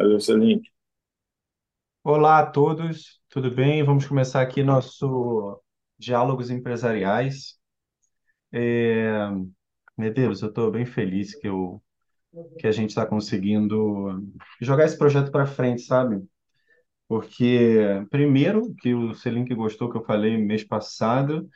Mas esse link. Olá a todos, tudo bem? Vamos começar aqui nosso Diálogos Empresariais. É, Medeiros, eu estou bem feliz que, eu, que a gente está conseguindo jogar esse projeto para frente, sabe? Porque, primeiro, que o Selink gostou que eu falei mês passado,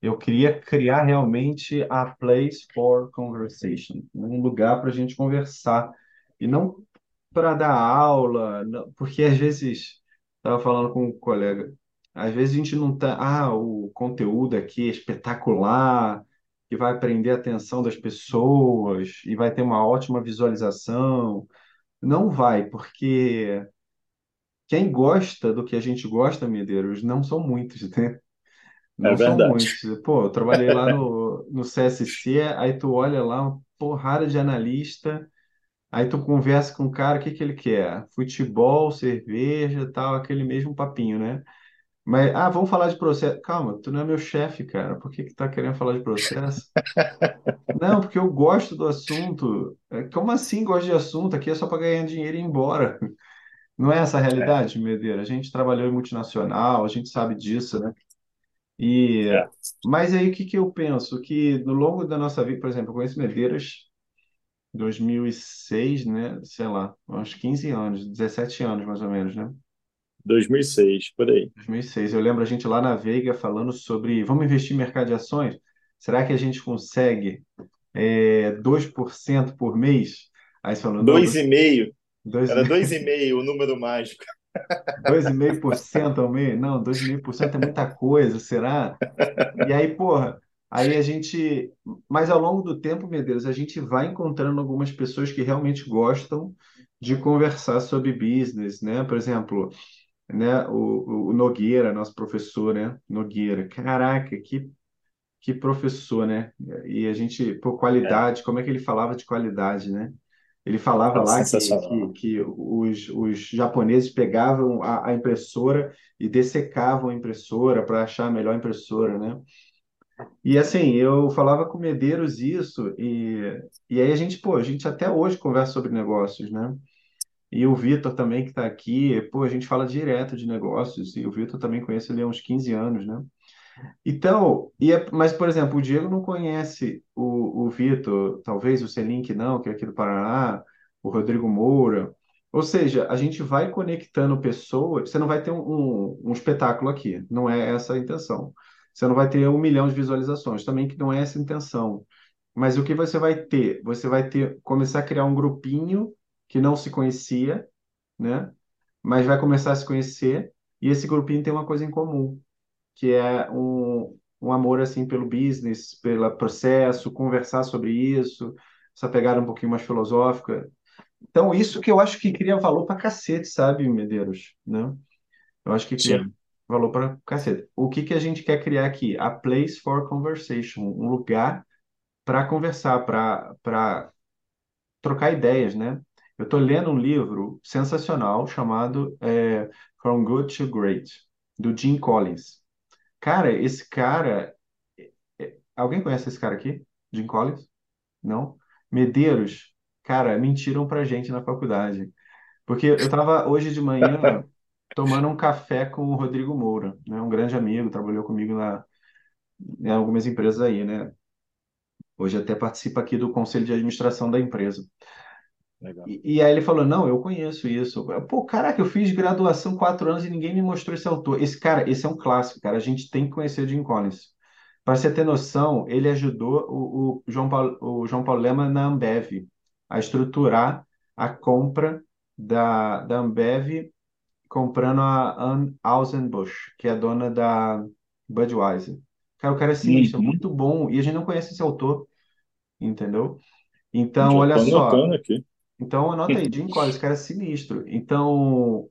eu queria criar realmente a place for conversation, um lugar para a gente conversar. E não para dar aula, não- porque às vezes, estava falando com um colega, às vezes a gente não tá, ah, o conteúdo aqui é espetacular, que vai prender a atenção das pessoas e vai ter uma ótima visualização. Não vai, porque quem gosta do que a gente gosta, Medeiros, não são muitos, né? É Não são verdade. muitos. Pô, eu trabalhei lá no, no CSC, aí tu olha lá uma porrada de analista, aí tu conversa com o cara, o que que ele quer? Futebol, cerveja, tal, aquele mesmo papinho, né? Mas, ah, vamos falar de processo. Calma, tu não é meu chefe, cara. Por que que tá querendo falar de processo? Não, porque eu gosto do assunto. É, Como assim gosto de assunto? Aqui é só para ganhar dinheiro e ir embora. Não é essa a É, realidade, Medeira? A gente trabalhou em multinacional, a gente sabe disso, né? E, é. mas aí o que que eu penso? Que no longo da nossa vida, por exemplo, eu conheço Medeiros em 2006, né? Sei lá, uns 15 anos, 17 anos mais ou menos, né? 2006, por aí. 2006. Eu lembro a gente lá na Veiga falando sobre vamos investir em mercado de ações? Será que a gente consegue é, 2% por mês? Aí você falou, não, Dois e meio. dois Era dois e meio o número mágico. dois vírgula cinco por cento ao mês? Não, dois vírgula cinco por cento é muita coisa, será? E aí, porra, aí a gente. Mas ao longo do tempo, meu Deus, a gente vai encontrando algumas pessoas que realmente gostam de conversar sobre business, né? Por exemplo, né, o, o Nogueira, nosso professor, né? Nogueira. Caraca, que, que professor, né? E a gente, por É, qualidade, como é que ele falava de qualidade, né? Ele falava era lá que, que, que os, os japoneses pegavam a, a impressora e dessecavam a impressora para achar a melhor impressora, né? E assim, eu falava com Medeiros isso, e, e aí a gente, pô, a gente até hoje conversa sobre negócios, né? E o Vitor também, que está aqui, pô, a gente fala direto de negócios, e o Vitor também conhece ele há uns 15 anos, né? Então, e é- mas, por exemplo, o Diego não conhece o, o Vitor, talvez o Selink não, que é aqui do Paraná, o Rodrigo Moura. Ou seja, a gente vai conectando pessoas. Você não vai ter um, um, um espetáculo aqui, não é essa a intenção. Você não vai ter um milhão de visualizações, também que não é essa a intenção. Mas o que você vai ter? Você vai ter, começar a criar um grupinho que não se conhecia, né? Mas vai começar a se conhecer, e esse grupinho tem uma coisa em comum que é um, um amor assim pelo business, pelo processo, conversar sobre isso, essa pegada um pouquinho mais filosófica. Então, isso que eu acho que cria valor para cacete, sabe, Medeiros, né? Eu acho que cria Sim, valor para cacete. O que que a gente quer criar aqui? A place for conversation, um lugar para conversar, para trocar ideias, né? Eu estou lendo um livro sensacional chamado é, From Good to Great, do Jim Collins. Cara, esse cara é, Alguém conhece esse cara aqui? Jim Collins? Não? Medeiros, cara, mentiram pra gente na faculdade. Porque eu tava hoje de manhã tomando um café com o Rodrigo Moura, né? Um grande amigo, trabalhou comigo na, em algumas empresas aí, né? Hoje até participa aqui do conselho de administração da empresa. E, e aí ele falou, não, eu conheço isso. Pô, caraca, eu fiz graduação quatro anos e ninguém me mostrou esse autor. Esse cara, esse é um clássico, cara. A gente tem que conhecer o Jim Collins. Para você ter noção, ele ajudou o, o João Paulo, o João Paulo Lema na Ambev a estruturar a compra da, da Ambev comprando a Anheuser-Busch, que é a dona da Budweiser. Cara, o cara é sinistro, é Uhum. muito bom, e a gente não conhece esse autor, entendeu? Então, olha só, então anota aí, Jim Collins, esse cara é sinistro. Então,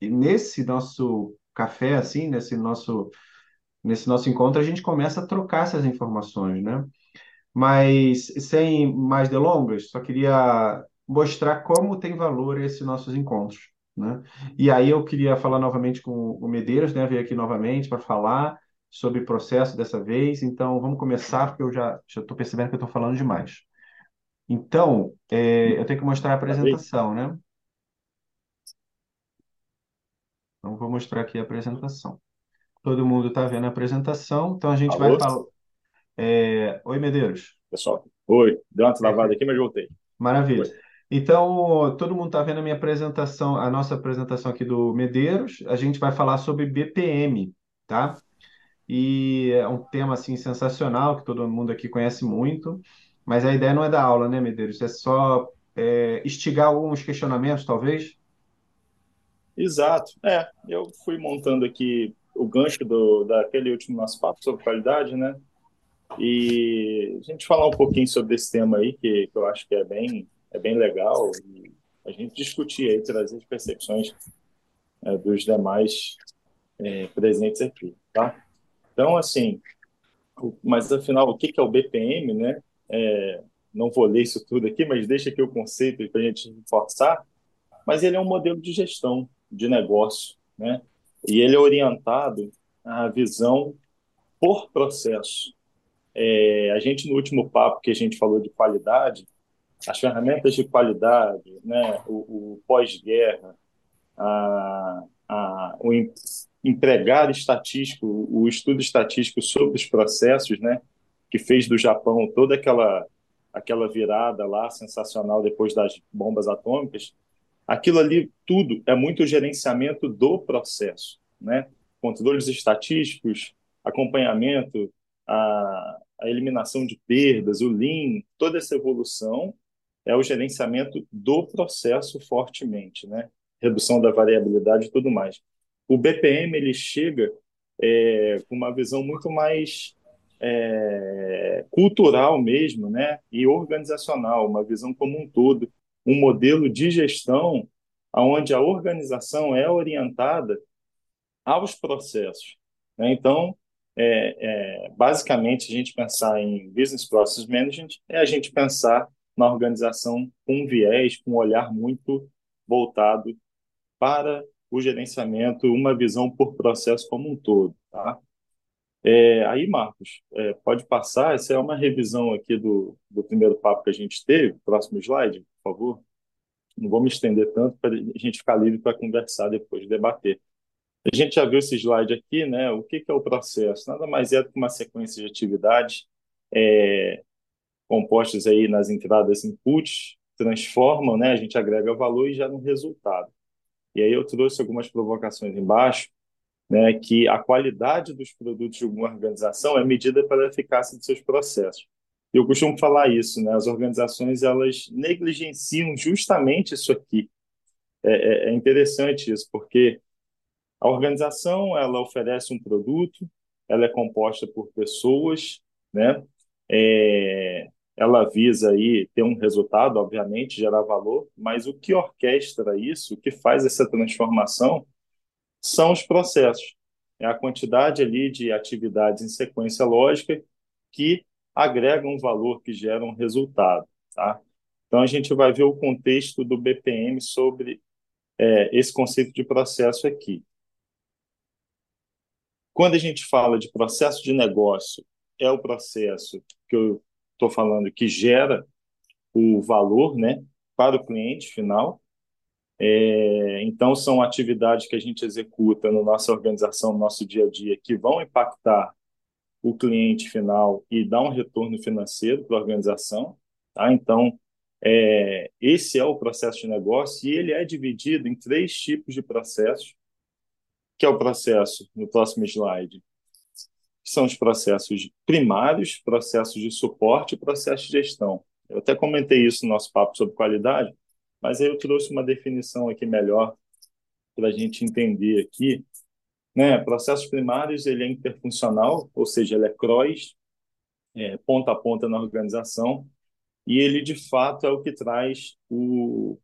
nesse nosso café, assim, nesse nosso, nesse nosso encontro, a gente começa a trocar essas informações, né? Mas sem mais delongas, só queria mostrar como tem valor esses nossos encontros, né? E aí eu queria falar novamente com o Medeiros, né? Veio aqui novamente para falar sobre o processo dessa vez. Então vamos começar, porque eu já estou percebendo que eu estou falando demais. Então é, eu tenho que mostrar a Falei? apresentação, né? Então, vou mostrar aqui a apresentação. Todo mundo está vendo a apresentação, então a gente vai Alô? falar. É... Oi, Medeiros. Pessoal, oi. Deu uma travada aqui, mas voltei. Maravilha. Oi. Então, todo mundo está vendo a minha apresentação, a nossa apresentação aqui do Medeiros. A gente vai falar sobre BPM, tá? E é um tema assim sensacional que todo mundo aqui conhece muito, mas a ideia não é da aula, né, Medeiros? É só é, instigar alguns questionamentos, talvez. Exato. É, eu fui montando aqui o gancho do, daquele último nosso papo sobre qualidade, né? E a gente falar um pouquinho sobre esse tema aí, que, que eu acho que é bem, é bem legal, e a gente discutir aí, trazer as percepções é, dos demais é, presentes aqui, tá? Então, assim, o- mas afinal, o que que é o BPM, né? É, não vou ler isso tudo aqui, mas deixa aqui o conceito para a gente reforçar. Mas ele é um modelo de gestão de negócio, né? E ele é orientado à visão por processo. É, a gente, no último papo que a gente falou de qualidade, as ferramentas de qualidade, né? O, o pós-guerra, o em- empregar estatístico, o estudo estatístico sobre os processos, né? Que fez do Japão toda aquela aquela virada lá sensacional depois das bombas atômicas aquilo ali tudo é muito gerenciamento do processo, né? Controles estatísticos, acompanhamento, a, a eliminação de perdas, o Lean, toda essa evolução é o gerenciamento do processo fortemente, né? Redução da variabilidade e tudo mais. O BPM ele chega é, com uma visão muito mais é, cultural mesmo, né? E organizacional, uma visão como um todo um modelo de gestão onde a organização é orientada aos processos. né? Então, é, é, basicamente, a gente pensar em Business Process Management é a gente pensar na organização com um viés, com um olhar muito voltado para o gerenciamento, uma visão por processo como um todo. Tá? É, aí, Marcos, é, pode passar. Essa é uma revisão aqui do, do primeiro papo que a gente teve. Próximo slide, por favor. Não vou me estender tanto para a gente ficar livre para conversar depois, debater. A gente já viu esse slide aqui, né? O que que é o processo? Nada mais é do que uma sequência de atividades é, compostas aí nas entradas inputs, transformam, né? A gente agrega valor e gera um resultado. E aí eu trouxe algumas provocações embaixo, né? Que a qualidade dos produtos de uma organização é medida pela eficácia de seus processos. Eu costumo falar isso, né? As organizações elas negligenciam justamente isso aqui. É, é, é interessante isso, porque a organização ela oferece um produto, ela é composta por pessoas, né? É, ela visa aí ter um resultado, obviamente, gerar valor, mas o que orquestra isso, o que faz essa transformação, são os processos. É a quantidade ali de atividades em sequência lógica que agregam valor, que geram resultado, tá? Então a gente vai ver o contexto do BPM sobre é, esse conceito de processo aqui. Quando a gente fala de processo de negócio, é o processo que eu estou falando que gera o valor, né, para o cliente final. É, então, são atividades que a gente executa na nossa organização, no nosso dia a dia, que vão impactar o cliente final e dar um retorno financeiro para a organização. Tá? Então, é, esse é o processo de negócio e ele é dividido em três tipos de processos, que é o processo, no próximo slide, que são os processos primários, processos de suporte e processos de gestão. Eu até comentei isso no nosso papo sobre qualidade, mas aí eu trouxe uma definição aqui melhor para a gente entender aqui. Né? Processos primários, ele é interfuncional, ou seja, ele é cross, é, ponta a ponta na organização, e ele, de fato, é o que traz o,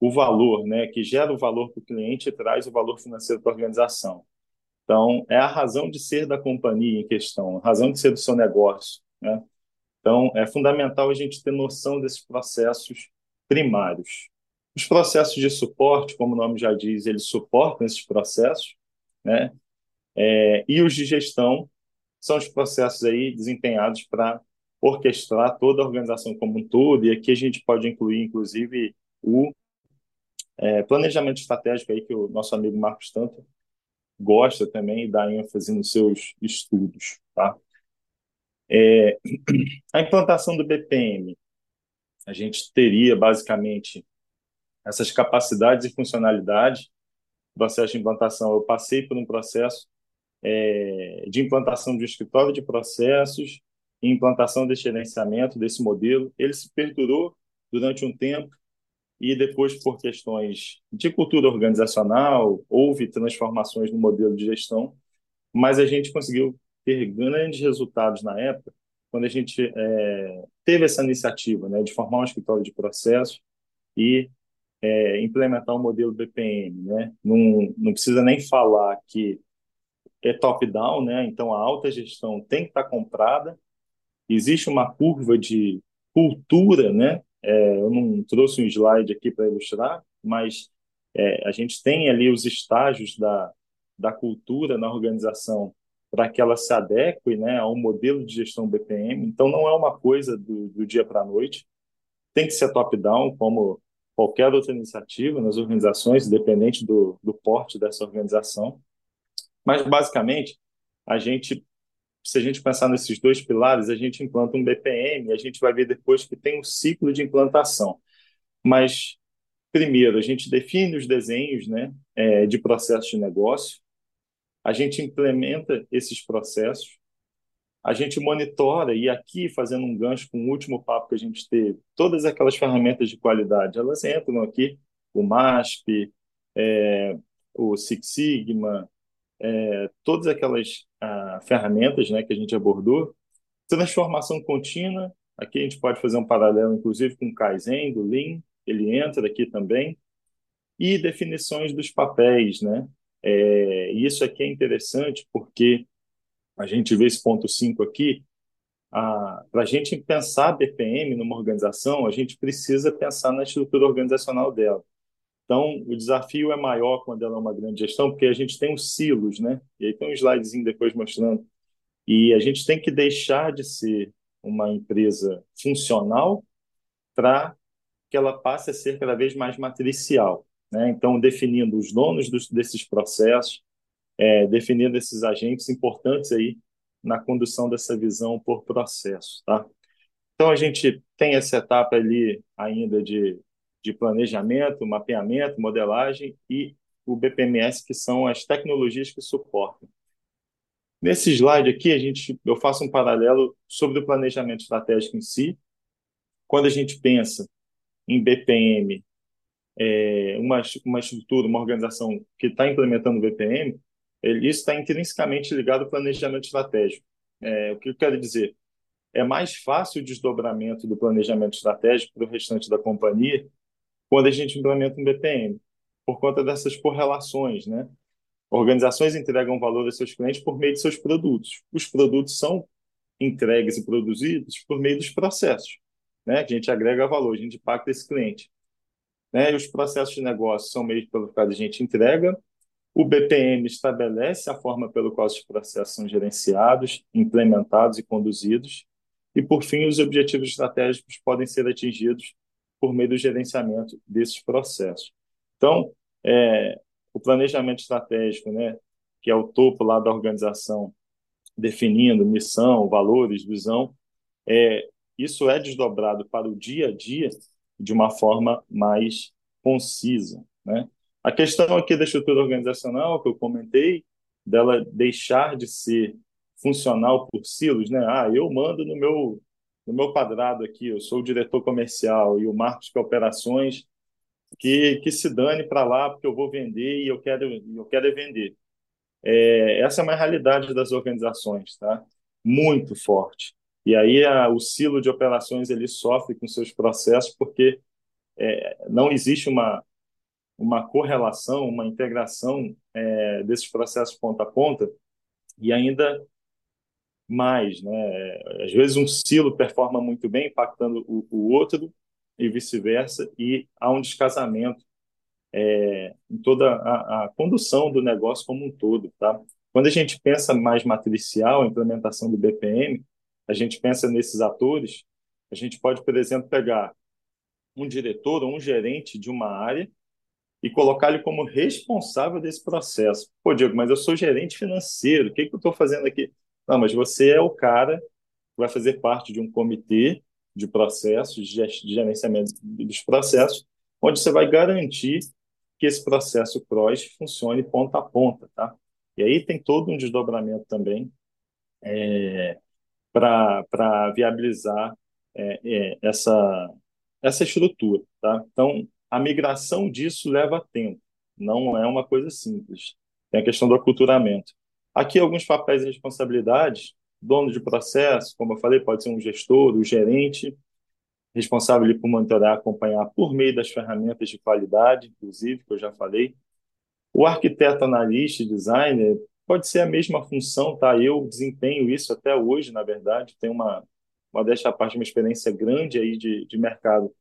o valor, né? que gera o valor para o cliente e traz o valor financeiro para a organização. Então, é a razão de ser da companhia em questão, a razão de ser do seu negócio. Né? Então, é fundamental a gente ter noção desses processos primários. Os processos de suporte, como o nome já diz, eles suportam esses processos, né? É, e os de gestão são os processos aí desempenhados para orquestrar toda a organização como um todo, e aqui a gente pode incluir, inclusive, o É, planejamento estratégico aí que o nosso amigo Marcos Tanto gosta também e dá ênfase nos seus estudos, tá? É, a implantação do BPM, a gente teria basicamente essas capacidades e funcionalidades. processo de implantação, eu passei por um processo é, de implantação de um escritório de processos e implantação desse gerenciamento desse modelo. Ele se perdurou durante um tempo e depois, por questões de cultura organizacional, houve transformações no modelo de gestão, mas a gente conseguiu ter grandes resultados na época, quando a gente é, teve essa iniciativa né, de formar um escritório de processos e é, implementar o um modelo BPM. Né? Não, não precisa nem falar que é top-down, né? então a alta gestão tem que estar comprada, existe uma curva de cultura, né? É, eu não trouxe um slide aqui para ilustrar, mas é, a gente tem ali os estágios da, da cultura na organização para que ela se adeque né, a um modelo de gestão BPM. Então, não é uma coisa do, do dia para a noite. Tem que ser top-down, como qualquer outra iniciativa nas organizações, independente do, do porte dessa organização. Mas, basicamente, a gente, se a gente pensar nesses dois pilares, a gente implanta um BPM, a gente vai ver depois que tem um ciclo de implantação. Mas, primeiro, a gente define os desenhos né, é, de processo de negócio, a gente implementa esses processos, a gente monitora, e aqui, fazendo um gancho com o último papo que a gente teve, todas aquelas ferramentas de qualidade, elas entram aqui, o MASP, é, o Six Sigma, é, todas aquelas ah, ferramentas né, que a gente abordou, transformação contínua, aqui a gente pode fazer um paralelo, inclusive, com o Kaizen, do Lean, ele entra aqui também, e definições dos papéis, né? É, isso aqui é interessante porque a gente vê esse ponto 5 aqui, para a gente pensar BPM numa organização, a gente precisa pensar na estrutura organizacional dela. Então, o desafio é maior quando ela é uma grande gestão, porque a gente tem os silos, né? E aí tem um slidezinho depois mostrando. E a gente tem que deixar de ser uma empresa funcional para que ela passe a ser cada vez mais matricial. Né? Então, definindo os donos dos, desses processos, é, definindo esses agentes importantes aí na condução dessa visão por processo. Tá? Então, a gente tem essa etapa ali ainda de de planejamento, mapeamento, modelagem e o BPMS, que são as tecnologias que suportam. Nesse slide aqui, a gente, eu faço um paralelo sobre o planejamento estratégico em si. Quando a gente pensa em BPM, é, uma, uma estrutura, uma organização que está implementando o BPM, ele, isso está intrinsecamente ligado ao planejamento estratégico. É, o que eu quero dizer? É mais fácil o desdobramento do planejamento estratégico para o restante da companhia quando a gente implementa um BPM, por conta dessas correlações, né? Organizações entregam valor aos seus clientes por meio de seus produtos. Os produtos são entregues e produzidos por meio dos processos, né? A gente agrega valor, a gente impacta esse cliente. Né? E os processos de negócio são meios pelo qual a gente entrega. O BPM estabelece a forma pelo qual os processos são gerenciados, implementados e conduzidos. E, por fim, os objetivos estratégicos podem ser atingidos por meio do gerenciamento desses processos. Então, é, o planejamento estratégico, né, que é o topo lá da organização, definindo missão, valores, visão, é, isso é desdobrado para o dia a dia de uma forma mais concisa. Né? A questão aqui da estrutura organizacional que eu comentei, dela deixar de ser funcional por silos, né? Ah, eu mando no meu no meu quadrado aqui, eu sou o diretor comercial e o Marcos que é operações, que, que se dane para lá porque eu vou vender e eu quero, eu quero é vender. É, essa é uma realidade das organizações, tá? Muito forte. E aí a, o silo de operações ele sofre com seus processos porque é, não existe uma, uma correlação, uma integração é, desses processos ponta a ponta e ainda mais, né? Às vezes um silo performa muito bem, impactando o, o outro e vice-versa, e há um descasamento é, em toda a, a, condução do negócio como um todo, tá? Quando a gente pensa mais matricial, a implementação do BPM, a gente pensa nesses atores, a gente pode, por exemplo, pegar um diretor ou um gerente de uma área e colocar ele como responsável desse processo. Pô, Diego, mas eu sou gerente financeiro, o que, que eu estou fazendo aqui? Não, mas você é o cara que vai fazer parte de um comitê de processos, de gerenciamento dos processos, onde você vai garantir que esse processo CROSS funcione ponta a ponta, tá? E aí tem todo um desdobramento também é, para viabilizar é, é, essa, essa estrutura, tá? Então, a migração disso leva tempo, não é uma coisa simples. Tem a questão do aculturamento. Aqui, alguns papéis e responsabilidades. Dono de processo, como eu falei, pode ser um gestor, um gerente, responsável por monitorar, acompanhar por meio das ferramentas de qualidade, inclusive, que eu já falei. O arquiteto analista e designer pode ser a mesma função, tá? Eu desempenho isso até hoje, na verdade, tenho uma, uma desta parte, uma experiência grande aí de, de mercado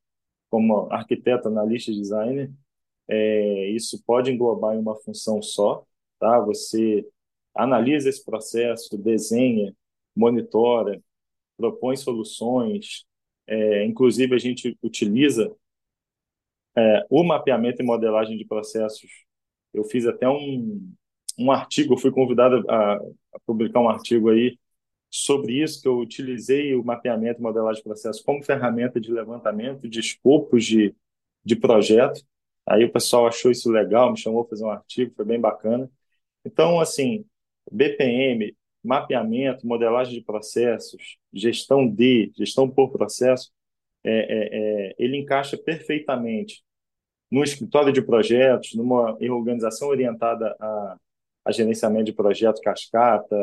como arquiteto, analista e designer. É, isso pode englobar em uma função só, tá? Você analisa esse processo, desenha, monitora, propõe soluções, é, inclusive a gente utiliza é, o mapeamento e modelagem de processos. Eu fiz até um, um artigo, fui convidado a, a publicar um artigo aí sobre isso, que eu utilizei o mapeamento e modelagem de processos como ferramenta de levantamento de escopos de, de projeto. Aí o pessoal achou isso legal, me chamou para fazer um artigo, foi bem bacana. Então, assim, BPM, mapeamento, modelagem de processos, gestão de, gestão por processo, é, é, é, ele encaixa perfeitamente no escritório de projetos, numa organização orientada a, a gerenciamento de projeto cascata,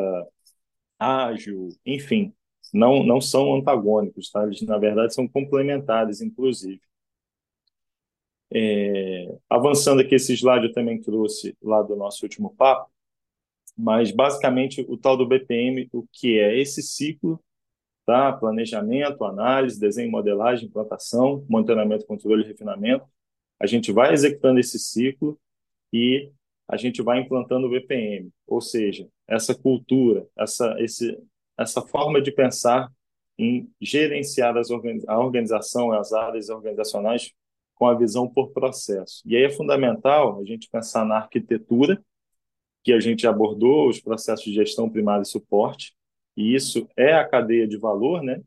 ágil, enfim, não, não são antagônicos, tá? Eles, na verdade, são complementares, inclusive. É, avançando aqui, esse slide eu também trouxe lá do nosso último papo, mas basicamente o tal do BPM, o que é esse ciclo, tá? Planejamento, análise, desenho, modelagem, implantação, monitoramento, controle e refinamento. A gente vai executando esse ciclo e a gente vai implantando o BPM, ou seja, essa cultura, essa, esse, essa forma de pensar em gerenciar as organiz a organização, as áreas organizacionais com a visão por processo. E aí é fundamental a gente pensar na arquitetura, que a gente abordou, os processos de gestão primária e suporte, e isso é a cadeia de valor, né?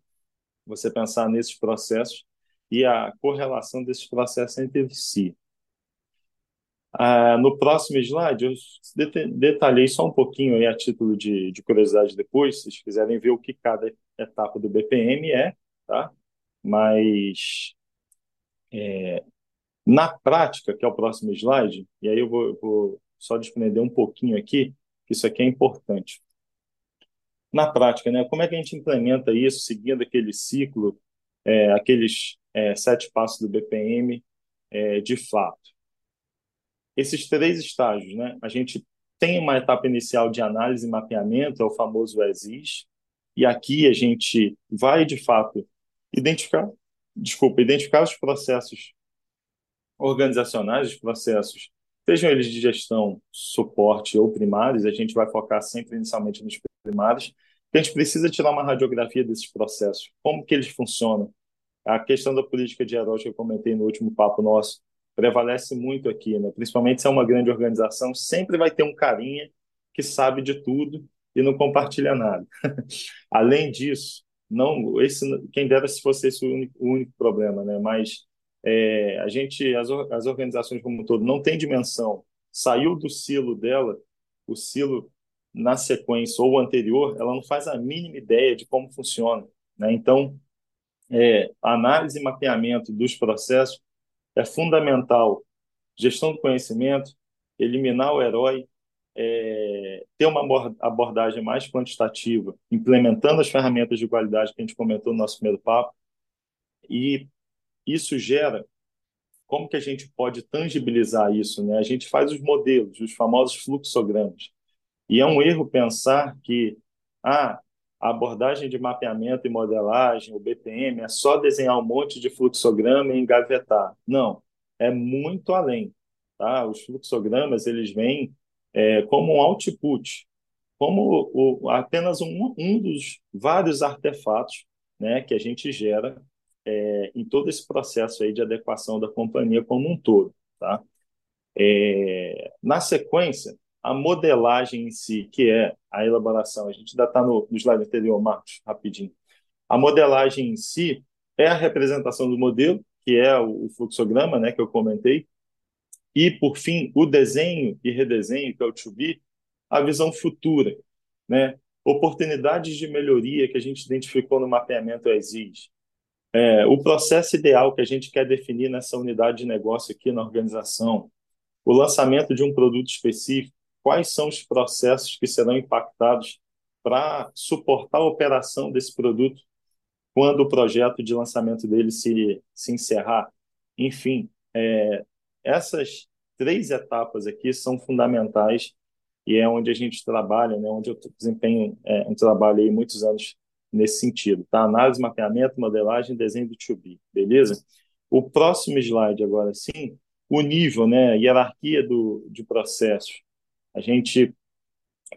Você pensar nesses processos e a correlação desses processos entre si. Ah, no próximo slide, eu detalhei só um pouquinho aí a título de, de curiosidade depois, se vocês quiserem ver o que cada etapa do BPM é, tá? Mas é, na prática, que é o próximo slide, e aí eu vou, eu vou só desprender um pouquinho aqui, que isso aqui é importante. Na prática, né, como é que a gente implementa isso seguindo aquele ciclo, é, aqueles é, sete passos do BPM é, de fato? esses três estágios, né? A gente tem uma etapa inicial de análise e mapeamento, é o famoso ESIS, e aqui a gente vai, de fato, identificar, desculpa, identificar os processos organizacionais, os processos, sejam eles de gestão, suporte ou primários, a gente vai focar sempre inicialmente nos primários, a gente precisa tirar uma radiografia desses processos, como que eles funcionam. A questão da política de heróis que eu comentei no último papo nosso, prevalece muito aqui, né? Principalmente se é uma grande organização, sempre vai ter um carinha que sabe de tudo e não compartilha nada. Além disso, não, esse, quem dera se fosse esse o único, o único problema, né? Mas é, a gente, as, as organizações como um todo, não tem dimensão. Saiu do silo dela, o silo na sequência ou anterior, ela não faz a mínima ideia de como funciona, né? Então, é, análise e mapeamento dos processos é fundamental gestão do conhecimento, eliminar o herói, é, ter uma abordagem mais quantitativa, implementando as ferramentas de qualidade que a gente comentou no nosso primeiro papo, e isso gera como que a gente pode tangibilizar isso, né? A gente faz os modelos, os famosos fluxogramas. E é um erro pensar que ah, a abordagem de mapeamento e modelagem, o BPM, é só desenhar um monte de fluxograma e engavetar. Não, é muito além. Tá? Os fluxogramas eles vêm é, como um output, como o, apenas um, um dos vários artefatos né, que a gente gera é, em todo esse processo aí de adequação da companhia como um todo. Tá? É, na sequência, a modelagem em si, que é a elaboração, a gente ainda está no, no slide anterior, Marcos, rapidinho. A modelagem em si é a representação do modelo, que é o, o fluxograma, né, que eu comentei, e, por fim, o desenho e redesenho, que é o to be, a visão futura, né? oportunidades de melhoria que a gente identificou no mapeamento ESIS, é, o processo ideal que a gente quer definir nessa unidade de negócio aqui na organização, o lançamento de um produto específico, quais são os processos que serão impactados para suportar a operação desse produto quando o projeto de lançamento dele se, se encerrar. Enfim, é, essas três etapas aqui são fundamentais e é onde a gente trabalha, né, onde eu desempenho é, um trabalho aí muitos anos nesse sentido, tá? Análise, mapeamento, modelagem, desenho do to be, beleza? O próximo slide agora sim, o nível, né, hierarquia do, de processos. A gente,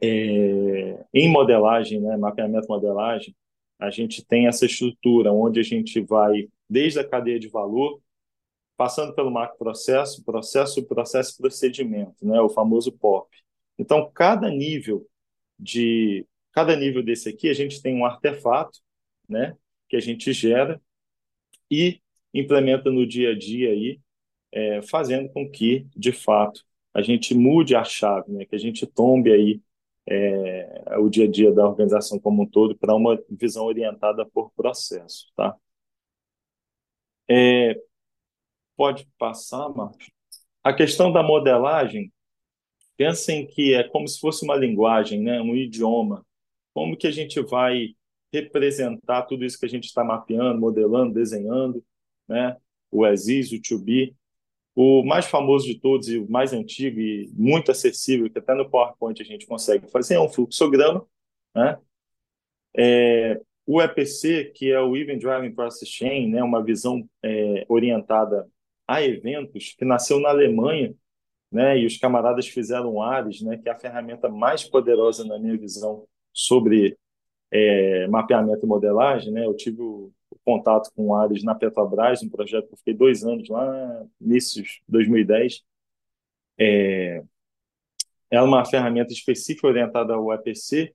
é, em modelagem, né, mapeamento, modelagem, a gente tem essa estrutura onde a gente vai desde a cadeia de valor, passando pelo macro processo, processo, processo, procedimento, né, o famoso POP. Então, cada nível de cada nível desse aqui, a gente tem um artefato, né, que a gente gera e implementa no dia a dia aí, é, fazendo com que, de fato, a gente mude a chave, né, que a gente tombe aí é, o dia a dia da organização como um todo para uma visão orientada por processo, tá? É, pode passar, Marcos? A questão da modelagem, pensem que é como se fosse uma linguagem, né, um idioma. Como que a gente vai representar tudo isso que a gente está mapeando, modelando, desenhando, né? O ESIS, o to be. O mais famoso de todos e o mais antigo e muito acessível, que até no PowerPoint a gente consegue fazer, é um fluxograma, né? É, o EPC, que é o Event Driving Process Chain, né, uma visão é, orientada a eventos, que nasceu na Alemanha, né, e os camaradas fizeram o ARES, né, que é a ferramenta mais poderosa, na minha visão, sobre é, mapeamento e modelagem. Né, eu tive o, o contato com o ARES na Petrobras, um projeto que eu fiquei dois anos lá, início de 2010. É, é uma ferramenta específica orientada ao EPC,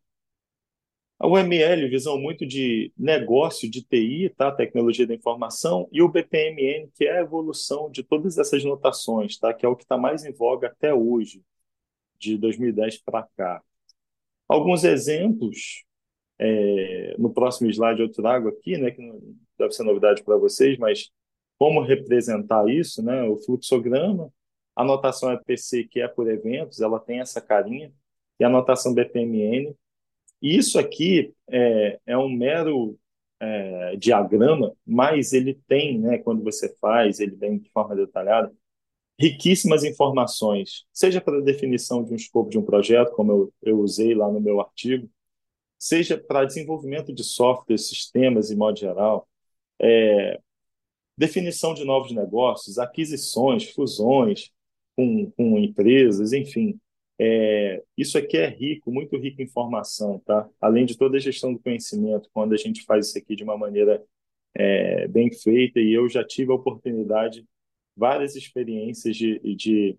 a UML, visão muito de negócio, de TI, tá? tecnologia da informação, e o BPMN, que é a evolução de todas essas notações, tá? que é o que está mais em voga até hoje, de 2010 para cá. Alguns exemplos, é, no próximo slide eu trago aqui, né, que não deve ser novidade para vocês, mas como representar isso, né? o fluxograma, a notação EPC, que é por eventos, ela tem essa carinha, e a notação BPMN, isso aqui é, é um mero é, diagrama, mas ele tem, né, quando você faz, ele vem de forma detalhada, riquíssimas informações, seja para a definição de um escopo de um projeto, como eu, eu usei lá no meu artigo, seja para desenvolvimento de software, sistemas em modo geral, é, definição de novos negócios, aquisições, fusões com, com empresas, enfim. É, isso aqui é rico, muito rico em informação, tá? Além de toda a gestão do conhecimento, quando a gente faz isso aqui de uma maneira é, bem feita, e eu já tive a oportunidade, várias experiências de, de,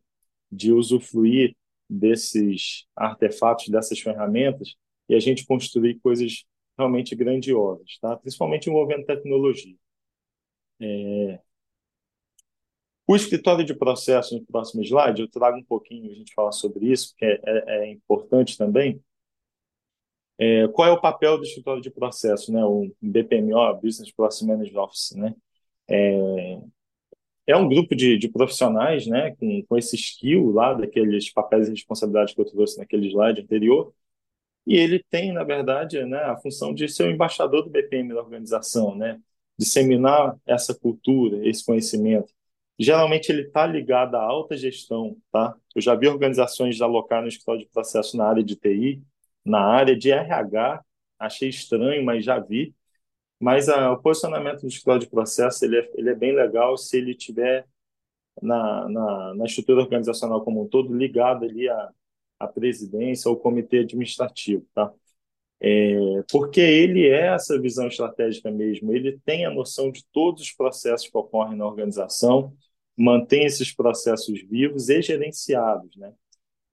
de usufruir desses artefatos, dessas ferramentas, e a gente construir coisas realmente grandiosas, tá? Principalmente envolvendo tecnologia. É, o escritório de processo, no próximo slide, eu trago um pouquinho, a gente falar sobre isso, porque é, é, é importante também. É, qual é o papel do escritório de processo, né? o BPMO, Business Process Management Office? Né? É, um grupo de, de profissionais né? com, com esse skill lá, daqueles papéis e responsabilidades que eu trouxe naquele slide anterior, e ele tem, na verdade, né, a função de ser o embaixador do BPM da organização, né? disseminar essa cultura, esse conhecimento geralmente ele está ligado à alta gestão, tá? Eu já vi organizações alocar no escritório de processo na área de TI, na área de RH, achei estranho, mas já vi. Mas a, o posicionamento do escritório de processo ele é, ele é bem legal se ele tiver na, na, na estrutura organizacional como um todo ligado ali à, à presidência ou comitê administrativo, tá? É, porque ele é essa visão estratégica mesmo, ele tem a noção de todos os processos que ocorrem na organização, mantém esses processos vivos e gerenciados, né?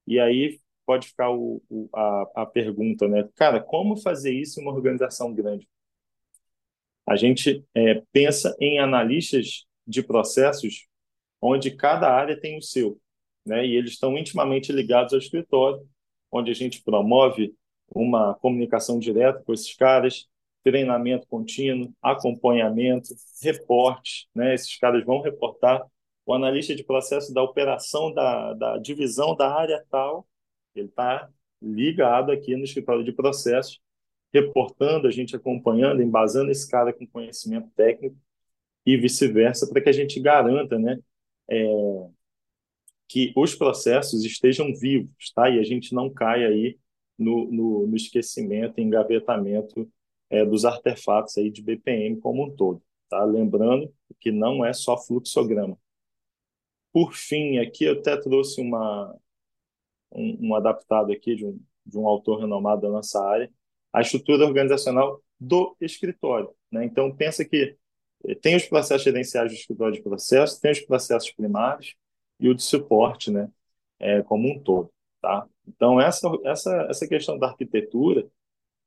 E aí pode ficar o, o, a, a pergunta, né? Cara, como fazer isso em uma organização grande? A gente é, pensa em analistas de processos onde cada área tem o seu, né? E eles estão intimamente ligados ao escritório, onde a gente promove uma comunicação direta com esses caras, treinamento contínuo, acompanhamento, reporte, né? Esses caras vão reportar o analista de processo da operação da, da divisão da área tal, ele está ligado aqui no escritório de processos, reportando, a gente acompanhando, embasando esse cara com conhecimento técnico e vice-versa, para que a gente garanta, né, é, que os processos estejam vivos, tá? E a gente não caia aí no, no, no esquecimento, engavetamento é, dos artefatos aí de BPM como um todo, tá? Lembrando que não é só fluxograma. Por fim, aqui eu até trouxe uma, um, um adaptado aqui de um, de um autor renomado da nossa área, a estrutura organizacional do escritório. Né? Então, pensa que tem os processos gerenciais do escritório de processo, tem os processos primários e o de suporte, né? É, como um todo, tá? Então, essa, essa, essa questão da arquitetura,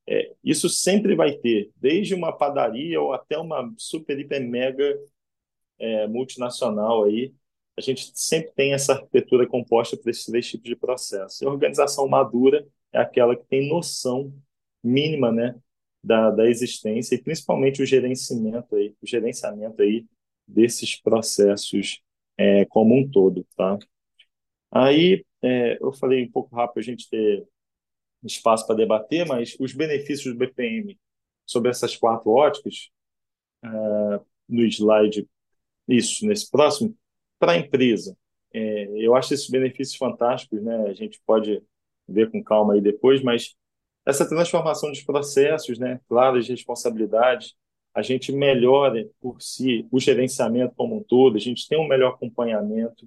é, isso sempre vai ter, desde uma padaria ou até uma super, hiper, mega é, multinacional aí, a gente sempre tem essa arquitetura composta por esses três tipos de processo. E a organização madura é aquela que tem noção mínima, né, da, da existência e principalmente o gerenciamento aí, o gerenciamento aí desses processos é, como um todo, tá? Aí é, eu falei um pouco rápido a gente ter espaço para debater, mas os benefícios do BPM sobre essas quatro óticas é, no slide isso nesse próximo para a empresa. É, eu acho esses benefícios fantásticos, né? A gente pode ver com calma aí depois, mas essa transformação dos processos, né? Claras responsabilidades, a gente melhora por si o gerenciamento como um todo, a gente tem um melhor acompanhamento,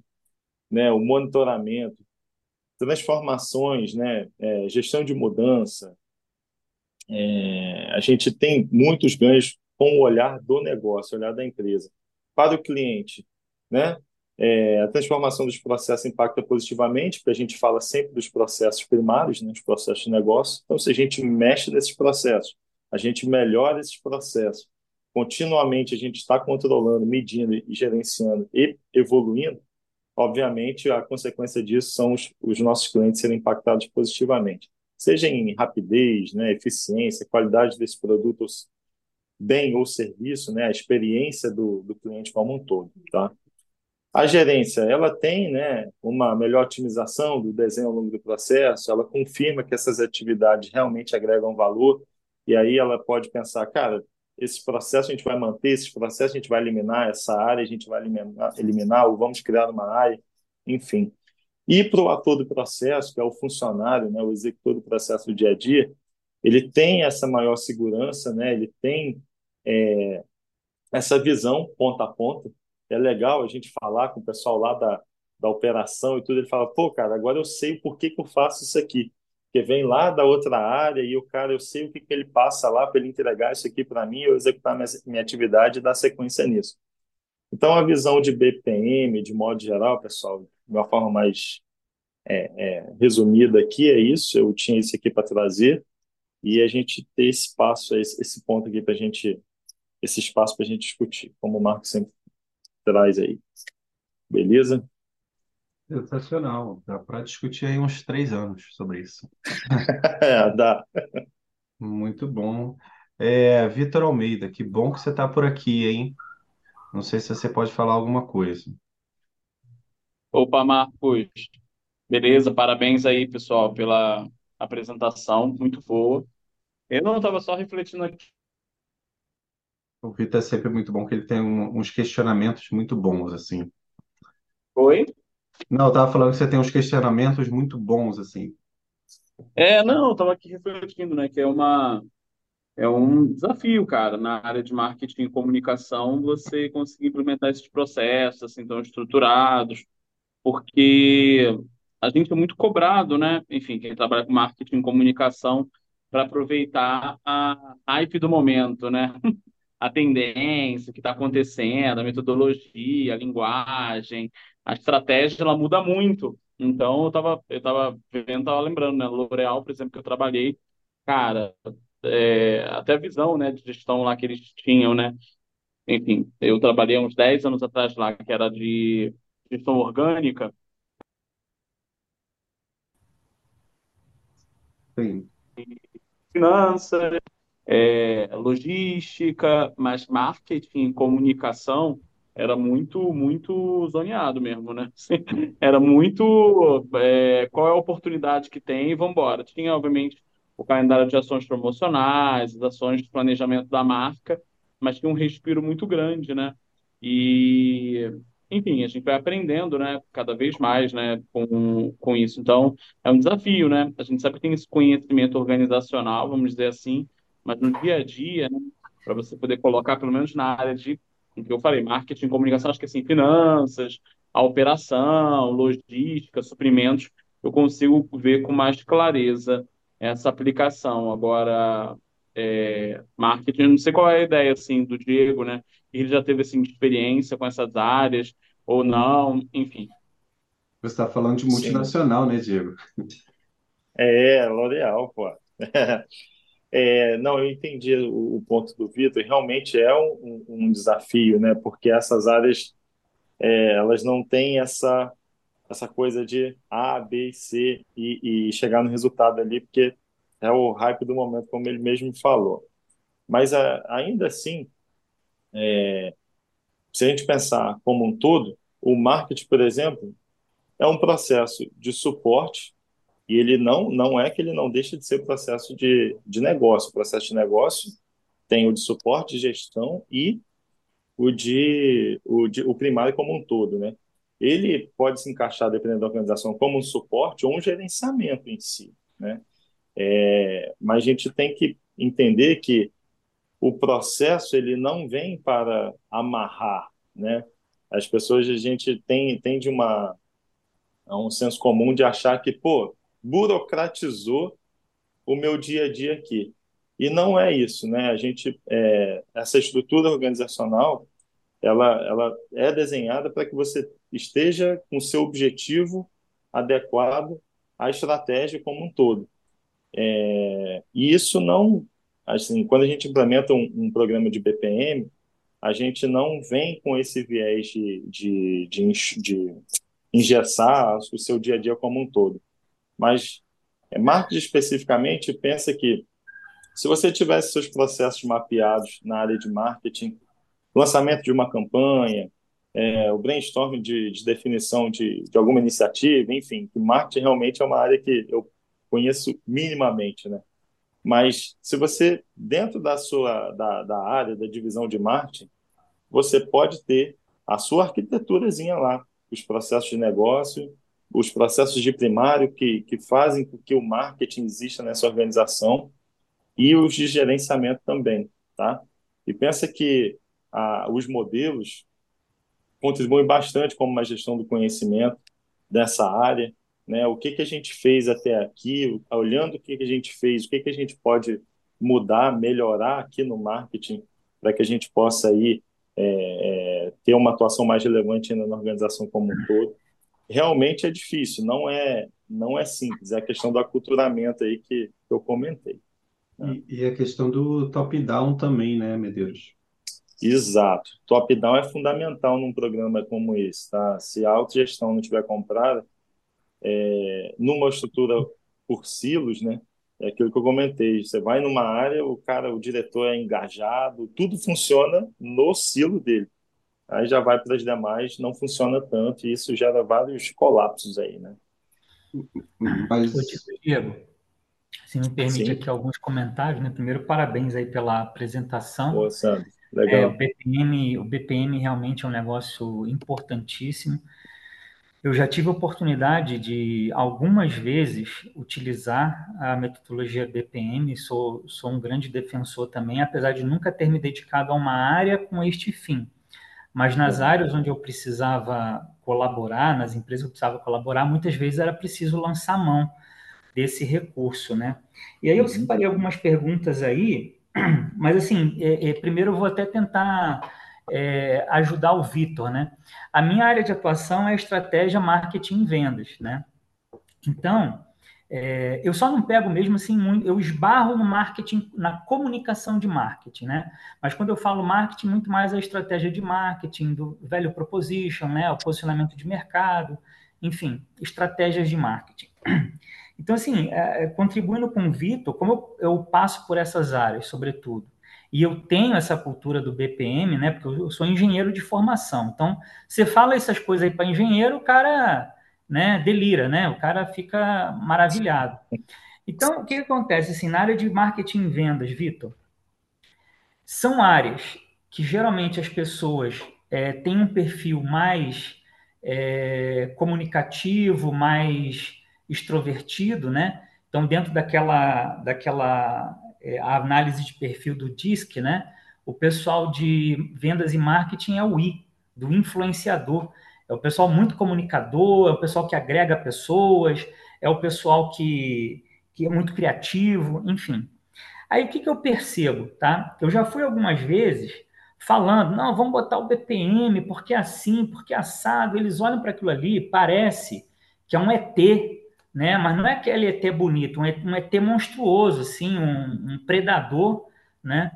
né? O monitoramento, transformações, né? É, gestão de mudança. É, a gente tem muitos ganhos com o olhar do negócio, olhar da empresa. Para o cliente, né? É, a transformação dos processos impacta positivamente, porque a gente fala sempre dos processos primários, né, dos processos de negócio. Então, se a gente mexe nesses processos, a gente melhora esses processos, continuamente a gente está controlando, medindo e gerenciando e evoluindo, obviamente a consequência disso são os, os nossos clientes serem impactados positivamente, seja em rapidez, né, eficiência, qualidade desse produto bem ou serviço, né, a experiência do, do cliente como um todo, tá? A gerência, ela tem né, uma melhor otimização do desenho ao longo do processo, ela confirma que essas atividades realmente agregam valor, e aí ela pode pensar, cara, esse processo a gente vai manter, esses processos a gente vai eliminar, essa área a gente vai eliminar, eliminar ou vamos criar uma área, enfim. E para o ator do processo, que é o funcionário, né, o executor do processo do dia a dia, ele tem essa maior segurança, né, ele tem é, essa visão ponta a ponta, é legal a gente falar com o pessoal lá da, da operação e tudo. Ele fala, pô, cara, agora eu sei por que, que eu faço isso aqui. Porque vem lá da outra área e o cara, eu sei o que, que ele passa lá para ele entregar isso aqui para mim, eu executar minha, minha atividade e dar sequência nisso. Então, a visão de BPM, de modo geral, pessoal, de uma forma mais é, é, resumida aqui, é isso. Eu tinha isso aqui para trazer e a gente ter espaço, esse, esse ponto aqui para a gente, esse espaço para a gente discutir, como o Marco sempre traz aí. Beleza? Sensacional. Dá para discutir aí uns três anos sobre isso. é, dá. Muito bom. É, Vitor Almeida, que bom que você está por aqui, hein? Não sei se você pode falar alguma coisa. Opa, Marcos. Beleza, parabéns aí, pessoal, pela apresentação, muito boa. Eu não estava só refletindo aqui o Vitor é sempre muito bom, que ele tem um- uns questionamentos muito bons, assim. Oi? Não, eu tava falando que você tem uns questionamentos muito bons, assim. É, não, eu estava aqui refletindo, né, que é uma é um desafio, cara, na área de marketing e comunicação, você conseguir implementar esses processos assim tão estruturados, porque a gente é muito cobrado, né? Enfim, quem trabalha com marketing e comunicação para aproveitar a hype do momento, né? A tendência, o que está acontecendo, a metodologia, a linguagem, a estratégia, ela muda muito. Então, eu estava eu tava vendo, estava lembrando, né? L'Oréal, por exemplo, que eu trabalhei, cara, é, até a visão, né, de gestão lá que eles tinham, né? Enfim, eu trabalhei uns 10 anos atrás lá, que era de gestão orgânica. Sim. Finanças, é, logística, mas marketing, comunicação era muito, muito zoneado mesmo, né? Era muito é, qual é a oportunidade que tem e vamos embora. Tinha, obviamente, o calendário de ações promocionais, as ações de planejamento da marca, mas tinha um respiro muito grande, né? E, enfim, a gente vai aprendendo, né? Cada vez mais, né? Com, com isso. Então, é um desafio, né? A gente sabe que tem esse conhecimento organizacional, vamos dizer assim, mas no dia a dia, né? Para você poder colocar, pelo menos na área de o que eu falei, marketing, comunicação, acho que assim, finanças, a operação, logística, suprimentos, eu consigo ver com mais clareza essa aplicação. Agora, é, marketing, não sei qual é a ideia assim do Diego, né? Ele já teve assim experiência com essas áreas ou não, enfim. Você está falando de multinacional, Sim. né, Diego? É, L'Oréal, pô. É, não, eu entendi o, o ponto do Vitor. Realmente é um, um, desafio, né? Porque essas áreas é, elas não têm essa essa coisa de A, B, C e, e, chegar no resultado ali, porque é o hype do momento, como ele mesmo falou. Mas a, ainda assim, é, se a gente pensar como um todo, o marketing, por exemplo, é um processo de suporte e ele não, não é que ele não deixa de ser processo de, de negócio. O processo de negócio tem o de suporte, gestão e o de, o de o primário como um todo, né? Ele pode se encaixar, dependendo da organização, como um suporte ou um gerenciamento em si, né? É, mas a gente tem que entender que o processo ele não vem para amarrar, né? As pessoas a gente tem tem de uma um senso comum de achar que pô burocratizou o meu dia a dia aqui. E não é isso, né? A gente, é, essa estrutura organizacional, ela, ela é desenhada para que você esteja com seu objetivo adequado à estratégia como um todo. É, e isso não, assim, quando a gente implementa um, um, programa de BPM, a gente não vem com esse viés de, de, de, de engessar o seu dia a dia como um todo. Mas marketing especificamente pensa que se você tivesse seus processos mapeados na área de marketing, lançamento de uma campanha, é, o brainstorming de, de definição de, de, alguma iniciativa, enfim, que marketing realmente é uma área que eu conheço minimamente, né? Mas se você, dentro da sua da, da área, da divisão de marketing, você pode ter a sua arquiteturazinha lá, os processos de negócio, os processos de primário que, que fazem com que o marketing exista nessa organização e os de gerenciamento também, tá? E pensa que os modelos contribuem bastante como uma gestão do conhecimento dessa área, né? O que que a gente fez até aqui, olhando o que que a gente fez, o que que a gente pode mudar, melhorar aqui no marketing para que a gente possa aí é, é, ter uma atuação mais relevante ainda na organização como um todo realmente é difícil, não é, não é simples, é a questão do aculturamento aí que eu comentei. Né? E, e a questão do top-down também, né, Medeiros? Exato. Top-down é fundamental num programa como esse, tá? Se a autogestão não tiver comprada, é, numa estrutura por silos, né? É aquilo que eu comentei. Você vai numa área, o cara, o diretor é engajado, tudo funciona no silo dele aí já vai para as demais, não funciona tanto, e isso gera vários colapsos aí, né? Mas... Diego, se me permite Sim. aqui alguns comentários, né? Primeiro, parabéns aí pela apresentação. Boa, Sandro. Legal. É, o, BPM, o BPM realmente é um negócio importantíssimo. Eu já tive a oportunidade de, algumas vezes, utilizar a metodologia BPM, sou, sou um grande defensor também, apesar de nunca ter me dedicado a uma área com este fim. Mas nas uhum. áreas onde eu precisava colaborar, nas empresas que eu precisava colaborar, muitas vezes era preciso lançar mão desse recurso, né? E aí eu uhum. separei algumas perguntas aí Mas, assim, é, é, primeiro eu vou até tentar é, ajudar o Vitor, né? A minha área de atuação é estratégia, marketing e vendas, né? Então, é, eu só não pego mesmo assim muito, eu esbarro no marketing, na comunicação de marketing, né? Mas quando eu falo marketing, muito mais a estratégia de marketing, do velho proposition, né? O posicionamento de mercado, enfim, estratégias de marketing. Então, assim, é, é contribuindo com o Vitor, como eu, eu, passo por essas áreas, sobretudo, e eu tenho essa cultura do BPM, né? Porque eu sou engenheiro de formação. Então, você fala essas coisas aí para engenheiro, o cara né, delira, né? O cara fica maravilhado. Então, o que, acontece? Assim, na área de marketing e vendas, Vitor, são áreas que geralmente as pessoas é, têm um perfil mais é, comunicativo, mais extrovertido, né? Então, dentro daquela, daquela é, análise de perfil do DISC, né? O pessoal de vendas e marketing é o I, do influenciador. É o pessoal muito comunicador, é o pessoal que agrega pessoas, é o pessoal que, que é muito criativo, enfim. Aí o que, que eu percebo, tá? Eu já fui algumas vezes falando, não, vamos botar o BPM, porque é assim, porque é assado. Eles olham para aquilo ali, parece que é um ET, né? Mas não é aquele ET bonito, um ET, um ET monstruoso, assim, um, um predador, né?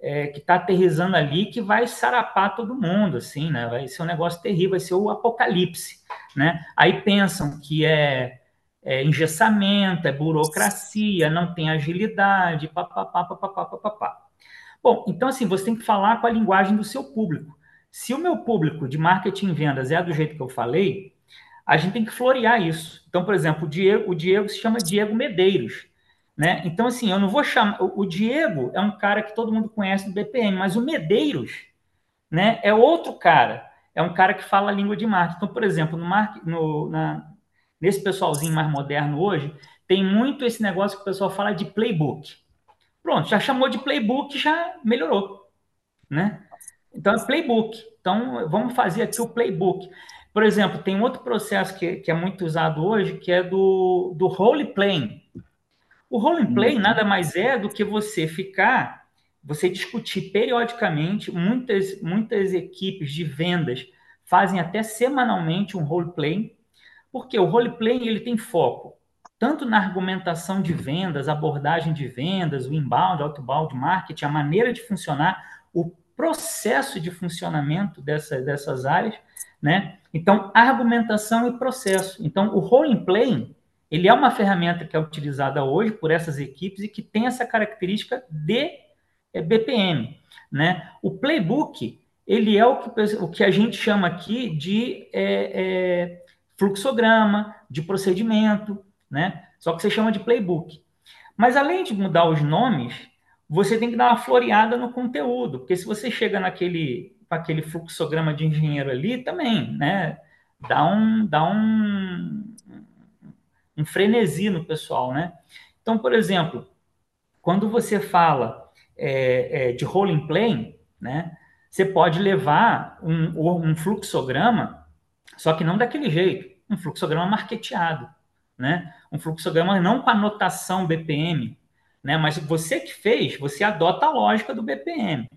É, que está aterrizando ali que vai sarapar todo mundo, assim, né? Vai ser um negócio terrível, vai ser o apocalipse, né? Aí pensam que é, é engessamento, é burocracia, não tem agilidade, papapá, papapá, papapá. Bom, então assim, você tem que falar com a linguagem do seu público. Se o meu público de marketing e vendas é do jeito que eu falei, a gente tem que florear isso. Então, por exemplo, o Diego, o Diego se chama Diego Medeiros. Né? Então, assim, eu não vou chamar. O Diego é um cara que todo mundo conhece do BPM, mas o Medeiros né, é outro cara. É um cara que fala a língua de marketing. Então, por exemplo, no, mar... no na... nesse pessoalzinho mais moderno hoje, tem muito esse negócio que o pessoal fala de playbook. Pronto, já chamou de playbook, já melhorou. Né? Então, é playbook. Então, vamos fazer aqui o playbook. Por exemplo, tem outro processo que, que é muito usado hoje, que é do, do role playing. O role play uhum. nada mais é do que você ficar, você discutir periodicamente, muitas, muitas equipes de vendas fazem até semanalmente um role play, porque o role play ele tem foco tanto na argumentação de vendas, abordagem de vendas, o inbound, outbound marketing, a maneira de funcionar, o processo de funcionamento dessa, dessas áreas, né? Então, argumentação e processo. Então, o role play ele é uma ferramenta que é utilizada hoje por essas equipes e que tem essa característica de é, BPM. Né? O playbook, ele é o que, o que a gente chama aqui de é, é, fluxograma, de procedimento, né? só que você chama de playbook. Mas além de mudar os nomes, você tem que dar uma floreada no conteúdo, porque se você chega naquele aquele fluxograma de engenheiro ali, também, né? Dá um, dá um, um frenesi no pessoal, né? Então, por exemplo, quando você fala é, é, de rolling plane, né? Você pode levar um, um fluxograma, só que não daquele jeito, um fluxograma marketeado, né? Um fluxograma não com a notação BPM, né? Mas você que fez, você adota a lógica do BPM,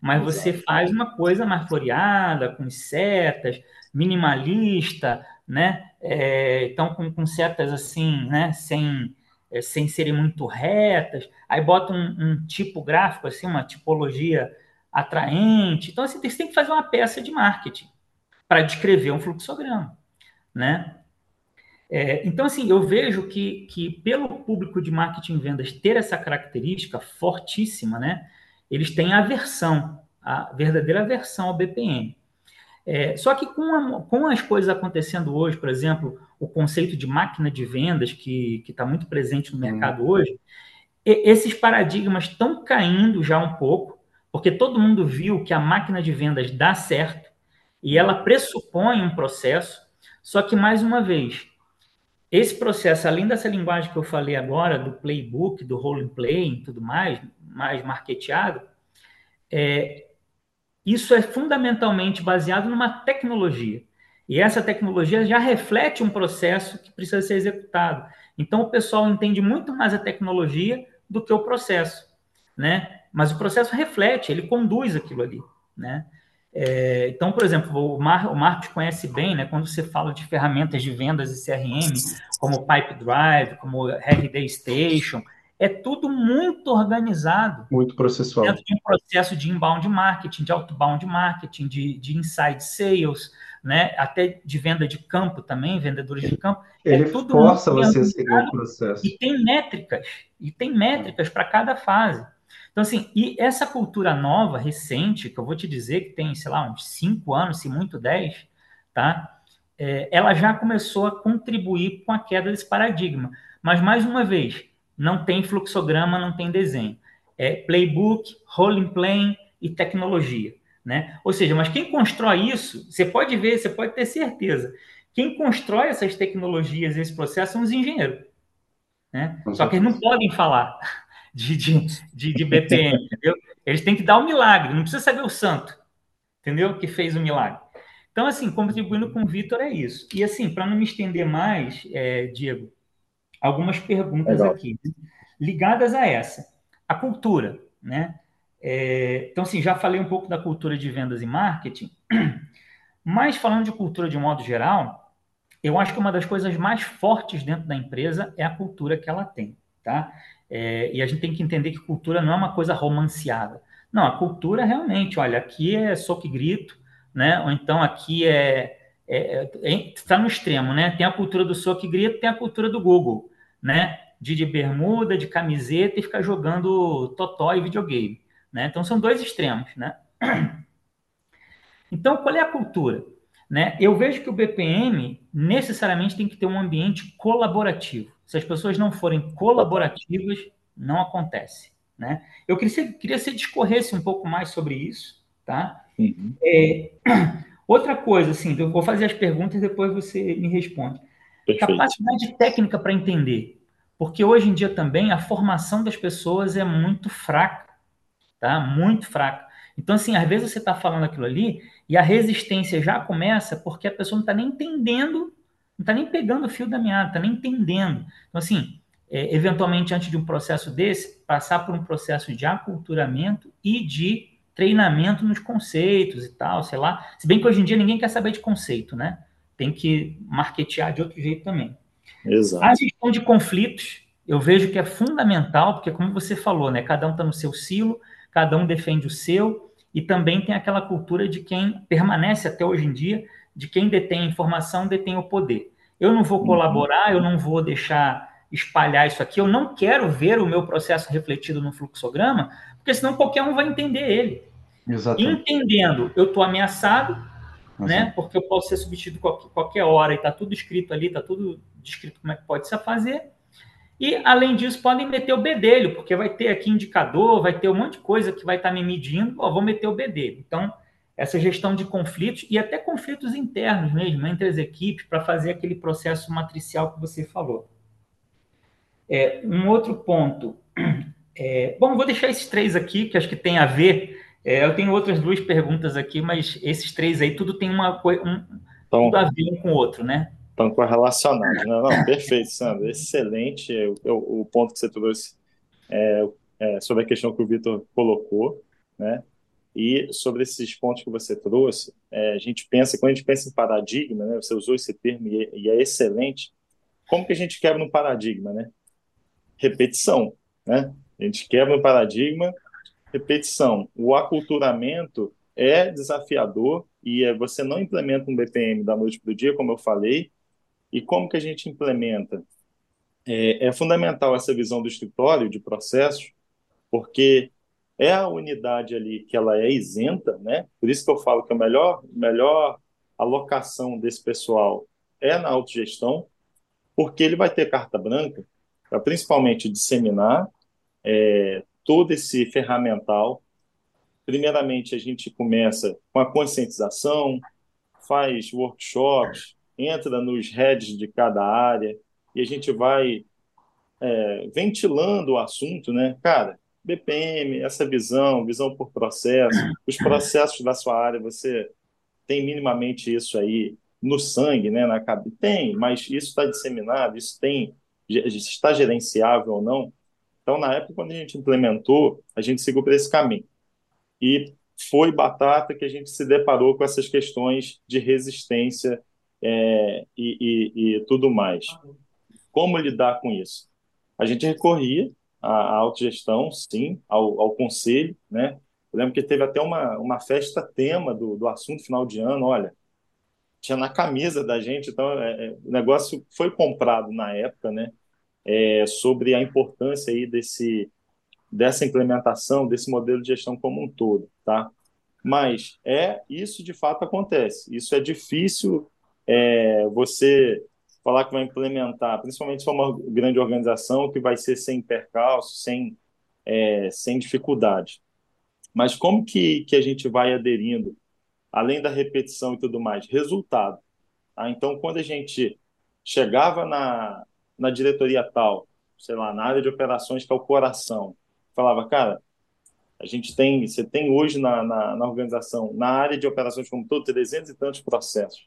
mas você faz uma coisa mais floreada, com setas, minimalista, né? É, então, com, com, setas assim, né? Sem, é, sem serem muito retas. Aí bota um, um, tipo gráfico, assim, uma tipologia atraente. Então, assim, você tem que fazer uma peça de marketing para descrever um fluxograma, né? É, então, assim, eu vejo que, que pelo público de marketing e vendas ter essa característica fortíssima, né? Eles têm aversão, a verdadeira aversão ao BPM. É, só que com, a, com, as coisas acontecendo hoje, por exemplo, o conceito de máquina de vendas, que está muito presente no mercado hum. hoje, e, esses paradigmas estão caindo já um pouco, porque todo mundo viu que a máquina de vendas dá certo e ela pressupõe um processo, só que, mais uma vez, esse processo, além dessa linguagem que eu falei agora, do playbook, do role play e tudo mais, mais marketeado, é, isso é fundamentalmente baseado numa tecnologia. E essa tecnologia já reflete um processo que precisa ser executado. Então, o pessoal entende muito mais a tecnologia do que o processo, né? mas o processo reflete, ele conduz aquilo ali, né? É, então, por exemplo, o, Mar, o conhece bem, né? Quando você fala de ferramentas de vendas e CRM, como Pipe Drive, como RD Station, é tudo muito organizado. Muito processual. Dentro de um processo de inbound marketing, de outbound marketing, de, de inside sales, né? até de venda de campo também, vendedores de campo. É Ele é tudo força você a seguir o processo. E tem métricas, e tem métricas para cada fase. Então, assim, e essa cultura nova, recente, que eu vou te dizer que tem, sei lá, uns 5 anos, se muito 10, tá? É, ela já começou a contribuir com a queda desse paradigma. Mas, mais uma vez, não tem fluxograma, não tem desenho. É playbook, rolling plan e tecnologia. Né? Ou seja, mas quem constrói isso, você pode ver, você pode ter certeza. Quem constrói essas tecnologias, esse processo, são os engenheiros. Né? Só que eles não podem falar de, de, de, de BPM, entendeu? Eles têm que dar o um milagre, não precisa saber o santo, entendeu? Que fez o milagre. Então, assim, contribuindo com o Vitor é isso. E, assim, para não me estender mais, é, Diego, algumas perguntas Legal. aqui, né? ligadas a essa. A cultura, né? É, então, assim, já falei um pouco da cultura de vendas e marketing, mas falando de cultura de modo geral, eu acho que uma das coisas mais fortes dentro da empresa é a cultura que ela tem, tá? É, e a gente tem que entender que cultura não é uma coisa romanceada. Não, a cultura realmente, olha, aqui é soco e grito, né? Ou então aqui é é, é, tá no extremo, né? Tem a cultura do soco e grito, tem a cultura do Google, né? De, de bermuda, de camiseta e ficar jogando totó e videogame, né? Então são dois extremos, né? Então qual é a cultura? Né? Eu vejo que o BPM necessariamente tem que ter um ambiente colaborativo. Se as pessoas não forem colaborativas, não acontece. Né? Eu queria, queria que você discorresse um pouco mais sobre isso. Tá? Uhum. É, outra coisa, assim, eu vou fazer as perguntas e depois você me responde. Perfeito. Capacidade técnica para entender. Porque hoje em dia também a formação das pessoas é muito fraca. Tá? Muito fraca. Então, assim, às vezes você está falando aquilo ali e a resistência já começa porque a pessoa não está nem entendendo não está nem pegando o fio da meada, está nem entendendo. Então, assim, é, eventualmente, antes de um processo desse, passar por um processo de aculturamento e de treinamento nos conceitos e tal, sei lá. Se bem que hoje em dia ninguém quer saber de conceito, né? Tem que marketear de outro jeito também. Exato. A gestão de conflitos, eu vejo que é fundamental, porque como você falou, né? Cada um está no seu silo, cada um defende o seu, e também tem aquela cultura de quem permanece até hoje em dia, de quem detém a informação detém o poder. Eu não vou uhum. colaborar, eu não vou deixar espalhar isso aqui, eu não quero ver o meu processo refletido no fluxograma, porque senão qualquer um vai entender ele. Exatamente. Entendendo, eu estou ameaçado, né? Porque eu posso ser substituído qualquer, qualquer hora e está tudo escrito ali, está tudo descrito como é que pode se fazer. E, além disso, podem meter o bedelho, porque vai ter aqui indicador, vai ter um monte de coisa que vai estar tá me medindo, ó, vou meter o bedelho. Então, essa gestão de conflitos e até conflitos internos mesmo, entre as equipes, para fazer aquele processo matricial que você falou. É, um outro ponto. É, bom, vou deixar esses três aqui, que acho que tem a ver. É, eu tenho outras duas perguntas aqui, mas esses três aí, tudo tem uma um, então, tudo a ver um com o outro, né? Estão correlacionados. Não, não, perfeito, Sandro. Excelente o, o ponto que você trouxe é, é, sobre a questão que o Vitor colocou, né? E sobre esses pontos que você trouxe, é, a gente pensa, quando a gente pensa em paradigma, né, você usou esse termo e, e é excelente, como que a gente quebra um paradigma, né? Repetição, né? A gente quebra um paradigma, repetição. O aculturamento é desafiador e é, você não implementa um BPM da noite para o dia, como eu falei. E como que a gente implementa? É, é fundamental essa visão do escritório de processos, porque é a unidade ali que ela é isenta, né? Por isso que eu falo que a melhor, melhor alocação desse pessoal é na autogestão, porque ele vai ter carta branca para principalmente disseminar é, todo esse ferramental. Primeiramente, a gente começa com a conscientização, faz workshops, entra nos heads de cada área e a gente vai é, ventilando o assunto, né? Cara, BPM, essa visão, visão por processo, os processos da sua área, você tem minimamente isso aí no sangue, né, na cabeça? Tem, mas isso está disseminado, isso tem, está gerenciável ou não? Então, na época, quando a gente implementou, a gente seguiu por esse caminho. E foi batata que a gente se deparou com essas questões de resistência é, e, e, e, tudo mais. Como lidar com isso? A gente recorria à, autogestão, sim, ao, ao conselho, né? Eu lembro que teve até uma, uma festa tema do, do assunto final de ano, olha, tinha na camisa da gente, então é, é, o negócio foi comprado na época, né? É, sobre a importância aí desse dessa implementação desse modelo de gestão como um todo, tá? Mas é isso de fato acontece. Isso é difícil é, você falar que vai implementar, principalmente se for uma grande organização que vai ser sem percalço, sem é, sem dificuldade. Mas como que, que a gente vai aderindo, além da repetição e tudo mais? Resultado. Tá? Então, quando a gente chegava na, na diretoria tal, sei lá, na área de operações, que é o coração, falava, cara, a gente tem, você tem hoje na, na, na, organização, na área de operações como todo, 300 e tantos processos.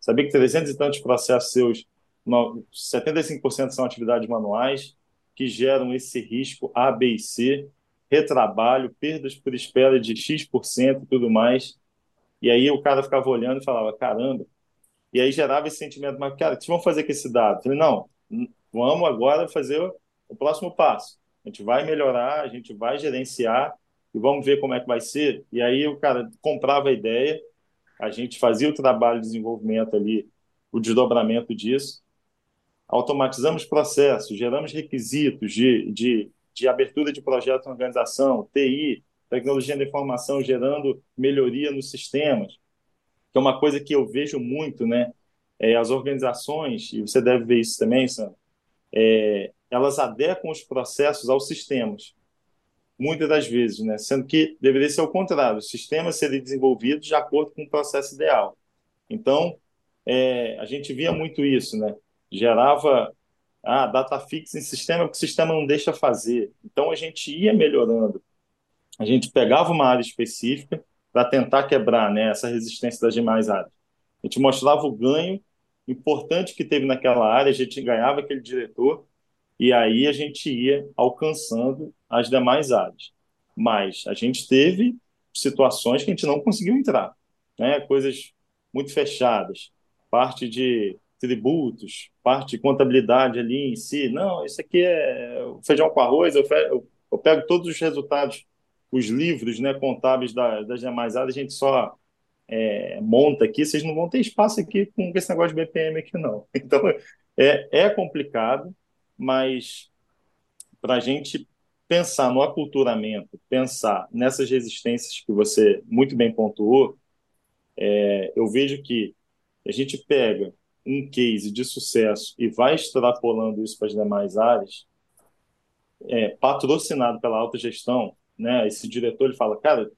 Sabia que 300 e tantos processos seus, 75% são atividades manuais, que geram esse risco A, B e C, retrabalho, perdas por espera de X% e tudo mais. E aí o cara ficava olhando e falava, caramba. E aí gerava esse sentimento, mas, cara, o que vocês vão fazer com esse dado? Eu falei, não, vamos agora fazer o próximo passo a gente vai melhorar, a gente vai gerenciar e vamos ver como é que vai ser. E aí o cara comprava a ideia, a gente fazia o trabalho de desenvolvimento ali, o desdobramento disso, automatizamos processos, geramos requisitos de, de, de abertura de projeto na organização, TI, tecnologia da informação gerando melhoria nos sistemas, que é uma coisa que eu vejo muito, né? É, as organizações, e você deve ver isso também, Sam, é, elas adequam os processos aos sistemas, muitas das vezes, né? sendo que deveria ser o contrário, os sistemas serem desenvolvidos de acordo com o processo ideal. Então, é, a gente via muito isso, né? gerava ah, data fixa em sistema que o sistema não deixa fazer. Então, a gente ia melhorando. A gente pegava uma área específica para tentar quebrar né, essa resistência das demais áreas. A gente mostrava o ganho importante que teve naquela área, a gente ganhava aquele diretor e aí a gente ia alcançando as demais áreas. Mas a gente teve situações que a gente não conseguiu entrar, né? coisas muito fechadas, parte de tributos, parte de contabilidade ali em si. Não, isso aqui é feijão com arroz, eu, eu, pego todos os resultados, os livros né, contábeis da, das demais áreas, a gente só é, monta aqui, vocês não vão ter espaço aqui com esse negócio de BPM aqui, não. Então, é, é complicado, mas para a gente pensar no aculturamento, pensar nessas resistências que você muito bem pontuou, é, eu vejo que a gente pega um case de sucesso e vai extrapolando isso para as demais áreas, é, patrocinado pela alta gestão, né? Esse diretor ele fala, cara,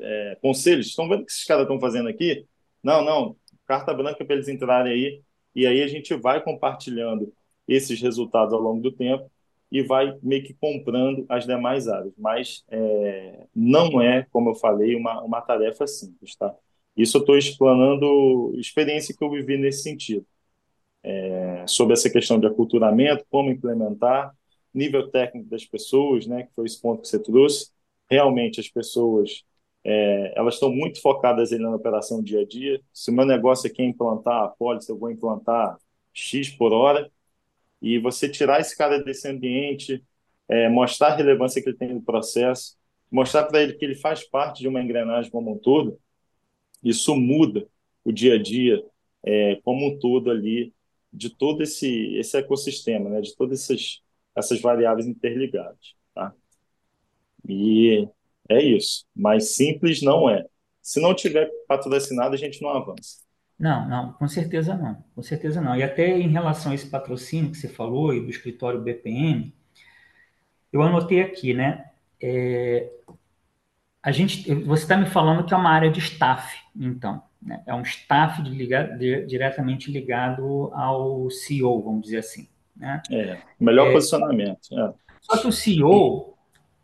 é, conselhos, estão vendo o que esses caras estão fazendo aqui? Não, não, carta branca para eles entrarem aí, e aí a gente vai compartilhando esses resultados ao longo do tempo e vai meio que comprando as demais áreas. Mas é, não é, como eu falei, uma, uma tarefa simples, tá? Isso eu estou explanando experiência que eu vivi nesse sentido. É, sobre essa questão de aculturamento, como implementar, nível técnico das pessoas, né, que foi esse ponto que você trouxe. Realmente as pessoas é, elas estão muito focadas ali na operação dia a dia. Se o meu negócio aqui é implantar a pólice, eu vou implantar X por hora e você tirar esse cara desse ambiente, é, mostrar a relevância que ele tem no processo, mostrar para ele que ele faz parte de uma engrenagem como um todo, isso muda o dia a dia é, como um todo ali de todo esse esse ecossistema, né, de todas essas essas variáveis interligadas, tá? E é isso, mas simples não é. Se não tiver patrocinado, a gente não avança. Não, não, com certeza não, com certeza não. E até em relação a esse patrocínio que você falou e do escritório BPM, eu anotei aqui, né? É, a gente, você está me falando que é uma área de staff, então, né? É um staff de de, diretamente ligado ao CEO, vamos dizer assim. Né? É, melhor é, posicionamento. É. Só que o CEO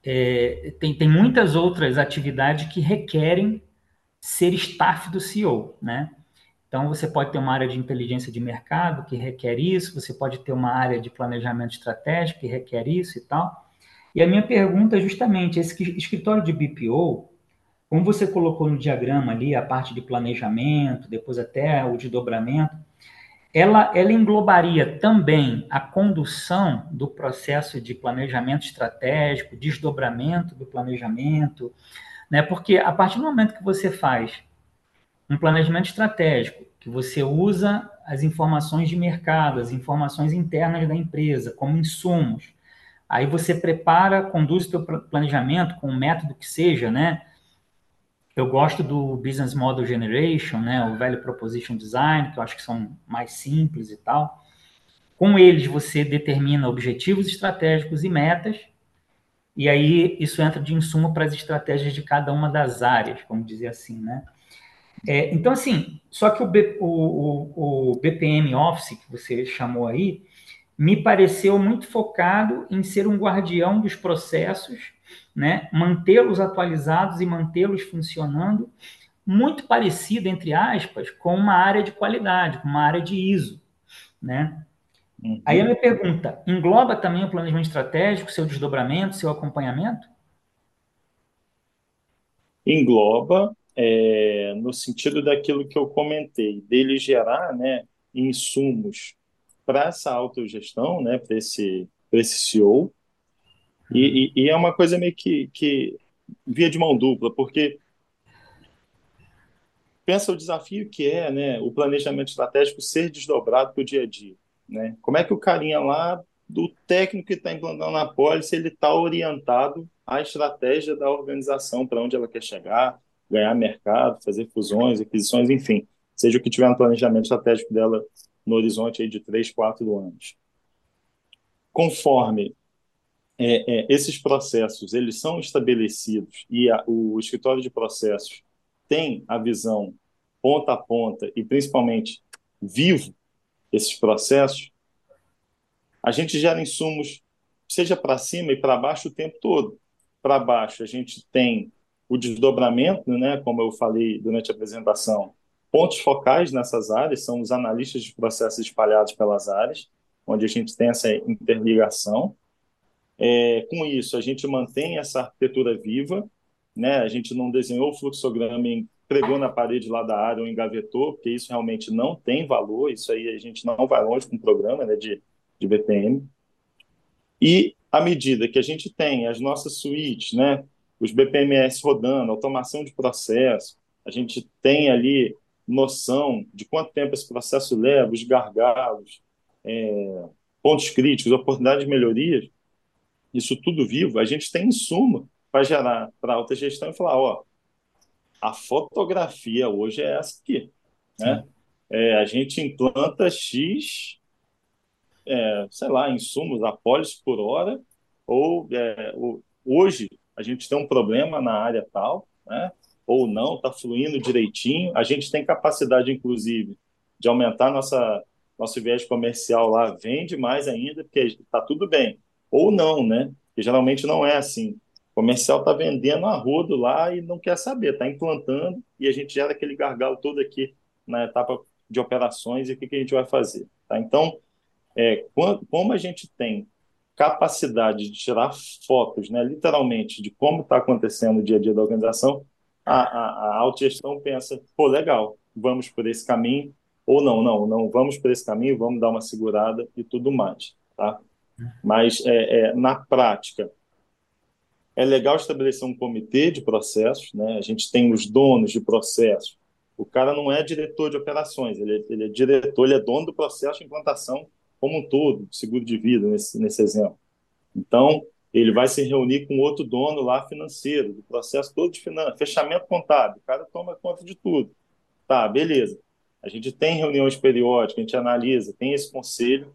é, tem, tem muitas outras atividades que requerem ser staff do CEO, né? Então, você pode ter uma área de inteligência de mercado que requer isso, você pode ter uma área de planejamento estratégico que requer isso e tal. E a minha pergunta é justamente, esse escritório de BPO, como você colocou no diagrama ali, a parte de planejamento, depois até o de dobramento, ela, ela englobaria também a condução do processo de planejamento estratégico, desdobramento do planejamento, né? Porque a partir do momento que você faz um planejamento estratégico, que você usa as informações de mercado, as informações internas da empresa como insumos, aí você prepara, conduz o seu planejamento com um método que seja, né? Eu gosto do Business Model Generation, né, o Value Proposition Design, que eu acho que são mais simples e tal. Com eles, você determina objetivos estratégicos e metas, e aí isso entra de insumo para as estratégias de cada uma das áreas, vamos dizer assim, né? É, então, assim, só que o, B, o, o, o BPM Office, que você chamou aí, me pareceu muito focado em ser um guardião dos processos né, mantê-los atualizados e mantê-los funcionando, muito parecido, entre aspas, com uma área de qualidade, com uma área de ISO. Né? Uhum. Aí a minha pergunta, engloba também o planejamento estratégico, seu desdobramento, seu acompanhamento? Engloba, é, no sentido daquilo que eu comentei, dele gerar né, insumos para essa autogestão, né, para esse, esse CEO, e, e, e, é uma coisa meio que, que via de mão dupla, porque pensa o desafio que é né, o planejamento estratégico ser desdobrado para o dia a dia. Né? Como é que o carinha lá, do técnico que está implantando na pólice, ele está orientado à estratégia da organização, para onde ela quer chegar, ganhar mercado, fazer fusões, aquisições, enfim, seja o que tiver no planejamento estratégico dela no horizonte aí de três, quatro anos. Conforme é, é, esses processos eles são estabelecidos e a, o escritório de processos tem a visão ponta a ponta e principalmente vivo esses processos, a gente gera insumos seja para cima e para baixo o tempo todo. Para baixo a gente tem o desdobramento, né, como eu falei durante a apresentação, pontos focais nessas áreas são os analistas de processos espalhados pelas áreas, onde a gente tem essa interligação. É, com isso, a gente mantém essa arquitetura viva, né? a gente não desenhou o fluxograma e pregou na parede lá da área ou engavetou, porque isso realmente não tem valor, isso aí a gente não vai longe com o programa né, de, de BPM. E à medida que a gente tem as nossas suítes, né, os BPMS rodando, automação de processo, a gente tem ali noção de quanto tempo esse processo leva, os gargalos, é, pontos críticos, oportunidades de melhorias, isso tudo vivo, a gente tem insumo para gerar para alta gestão e falar, ó, a fotografia hoje é essa aqui, né? É, a gente implanta X, é, sei lá, insumos, apólices por hora, ou é, hoje a gente tem um problema na área tal, né? ou não, está fluindo direitinho. A gente tem capacidade, inclusive, de aumentar nossa nosso viés comercial lá, vende mais ainda, porque está tudo bem ou não, né? Que geralmente não é assim. O comercial está vendendo a rodo lá e não quer saber, está implantando e a gente gera aquele gargalo todo aqui na etapa de operações e o que, que a gente vai fazer. Tá? Então, é, como a gente tem capacidade de tirar fotos, né, literalmente, de como está acontecendo o dia a dia da organização, a, a, a autogestão pensa, pô, legal, vamos por esse caminho, ou não, não, não vamos por esse caminho, vamos dar uma segurada e tudo mais. Tá? Mas, é, é, na prática, é legal estabelecer um comitê de processos, né? a gente tem os donos de processos. O cara não é diretor de operações, ele é, ele é diretor, ele é dono do processo de implantação como um todo, seguro de vida, nesse, nesse exemplo. Então, ele vai se reunir com outro dono lá financeiro, do processo todo de finan... fechamento contábil. O cara toma conta de tudo. Tá, beleza. A gente tem reuniões periódicas, a gente analisa, tem esse conselho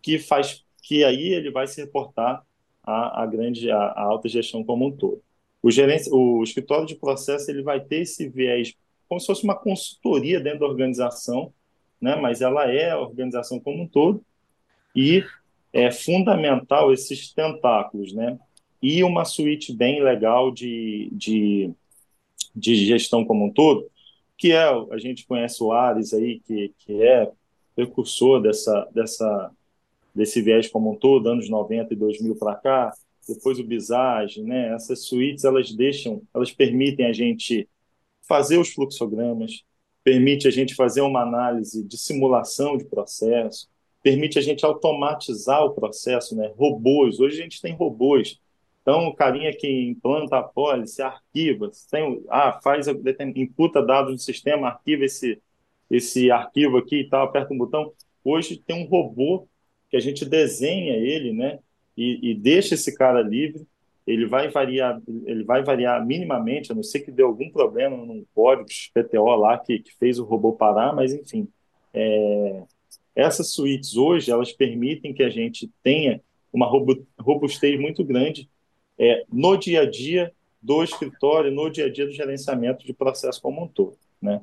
que faz que aí ele vai se reportar à, à grande, à, à, alta gestão como um todo. O, o escritório de processo ele vai ter esse viés como se fosse uma consultoria dentro da organização, né? mas ela é a organização como um todo, e é fundamental esses tentáculos, né? E uma suíte bem legal de, de, de gestão como um todo, que é, a gente conhece o Ares aí, que, que é precursor dessa, dessa desse viés como um todo, anos 90 e 2000 para cá, depois o Visage, né? Essas suítes elas deixam, elas permitem a gente fazer os fluxogramas, permite a gente fazer uma análise de simulação de processo, permite a gente automatizar o processo, né? Robôs, hoje a gente tem robôs. Então, o carinha que implanta a pólice, arquiva, tem, ah, faz, imputa dados no sistema, arquiva esse, esse arquivo aqui e tal, aperta um botão. Hoje tem um robô que a gente desenha ele, né? E, e deixa esse cara livre. Ele vai variar, ele vai variar minimamente, a não ser que dê algum problema num código PTO lá que, que fez o robô parar, mas enfim. É, essas suítes hoje, elas permitem que a gente tenha uma robustez muito grande é, no dia a dia do escritório, no dia a dia do gerenciamento de processo como um todo. Né?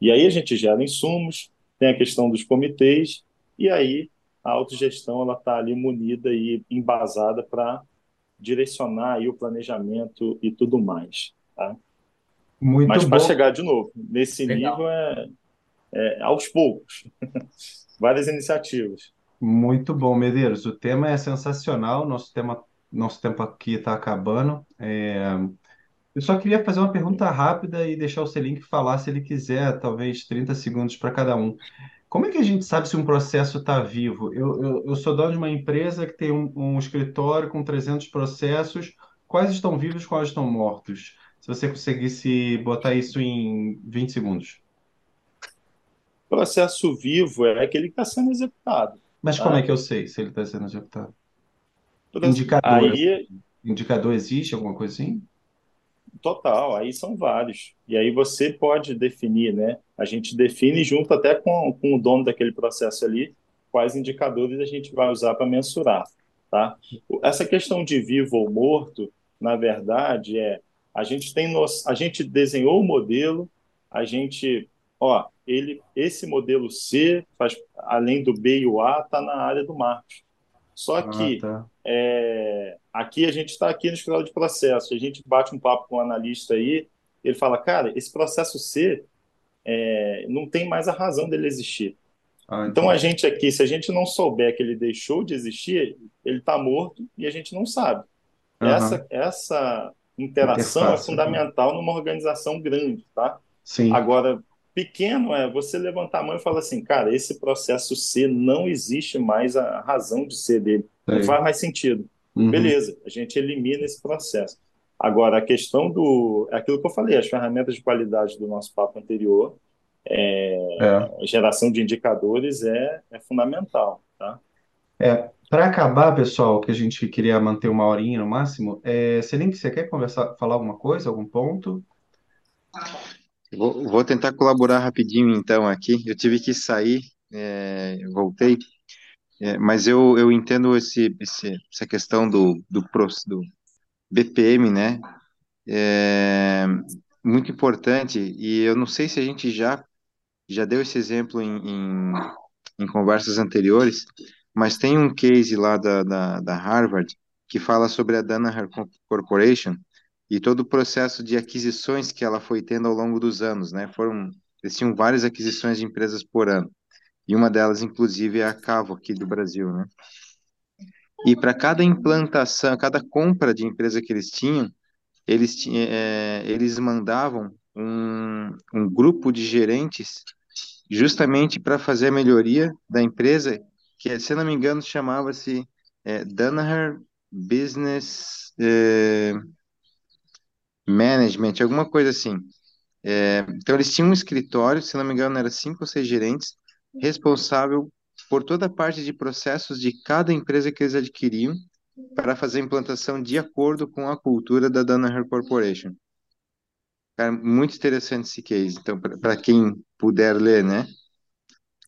E aí a gente gera insumos, tem a questão dos comitês, e aí a autogestão ela está ali munida e embasada para direcionar aí o planejamento e tudo mais. Tá? Muito Mas para chegar de novo nesse Legal. nível é, é aos poucos. várias iniciativas. Muito bom, Medeiros. O tema é sensacional. Nosso tema, nosso tempo aqui está acabando. É... Eu só queria fazer uma pergunta rápida e deixar o Selink falar, se ele quiser, talvez 30 segundos para cada um. Como é que a gente sabe se um processo está vivo? Eu, eu, eu, sou dono de uma empresa que tem um, um escritório com 300 processos. Quais estão vivos, quais estão mortos? Se você conseguisse botar isso em 20 segundos. Processo vivo é aquele que está sendo executado. Mas tá? como é que eu sei se ele está sendo executado? Indicador. Aí, indicador existe, alguma coisa assim? Total, aí são vários. E aí você pode definir, né? A gente define junto até com, com o dono daquele processo ali quais indicadores a gente vai usar para mensurar, tá? Essa questão de vivo ou morto, na verdade, é a gente tem nos, a gente desenhou o modelo, a gente, ó, ele, esse modelo C, faz, além do B e o A, está na área do marketing. Só ah, que tá. é, aqui a gente está aqui no escritório de processo, a gente bate um papo com o um analista aí, ele fala, cara, esse processo C é, não tem mais a razão dele existir. Ah, então a gente aqui, se a gente não souber que ele deixou de existir, ele está morto e a gente não sabe. Uhum. Essa, essa interação é fundamental numa organização grande, tá? Sim. Agora, Pequeno é você levantar a mão e falar assim, cara, esse processo C não existe mais a razão de ser dele. Não faz mais sentido. Uhum. Beleza, a gente elimina esse processo. Agora, a questão do. É aquilo que eu falei, as ferramentas de qualidade do nosso papo anterior, é, é. geração de indicadores é, é fundamental. Tá? É, para acabar, pessoal, que a gente queria manter uma horinha no máximo, é, Celine, você quer conversar, falar alguma coisa, algum ponto? Vou, vou tentar colaborar rapidinho então aqui. Eu tive que sair, é, voltei, é, mas eu, eu entendo esse, esse, essa questão do, do, do BPM, né? É muito importante e eu não sei se a gente já, já deu esse exemplo em, em, em conversas anteriores, mas tem um case lá da, da, da Harvard que fala sobre a Danaher Corporation, e todo o processo de aquisições que ela foi tendo ao longo dos anos, né? Foram, eles tinham várias aquisições de empresas por ano. E uma delas, inclusive, é a Cavo aqui do Brasil, né? E para cada implantação, cada compra de empresa que eles tinham, eles, é, eles mandavam um, um grupo de gerentes justamente para fazer a melhoria da empresa, que, se não me engano, chamava-se é, Danaher Business... É, management, alguma coisa assim. É, então, eles tinham um escritório, se não me engano, era cinco ou seis gerentes, responsável por toda a parte de processos de cada empresa que eles adquiriam para fazer a implantação de acordo com a cultura da Danaher Corporation. Cara, muito interessante esse case. Então, para quem puder ler, né?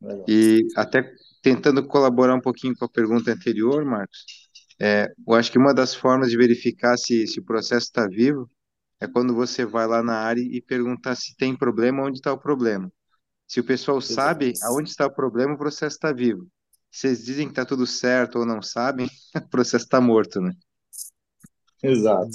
Legal. E até tentando colaborar um pouquinho com a pergunta anterior, Marcos, é, eu acho que uma das formas de verificar se, se o processo está vivo é quando você vai lá na área e perguntar se tem problema, onde está o problema. Se o pessoal sabe aonde está o problema, o processo está vivo. Se eles dizem que está tudo certo ou não sabem, o processo está morto, né? Exato.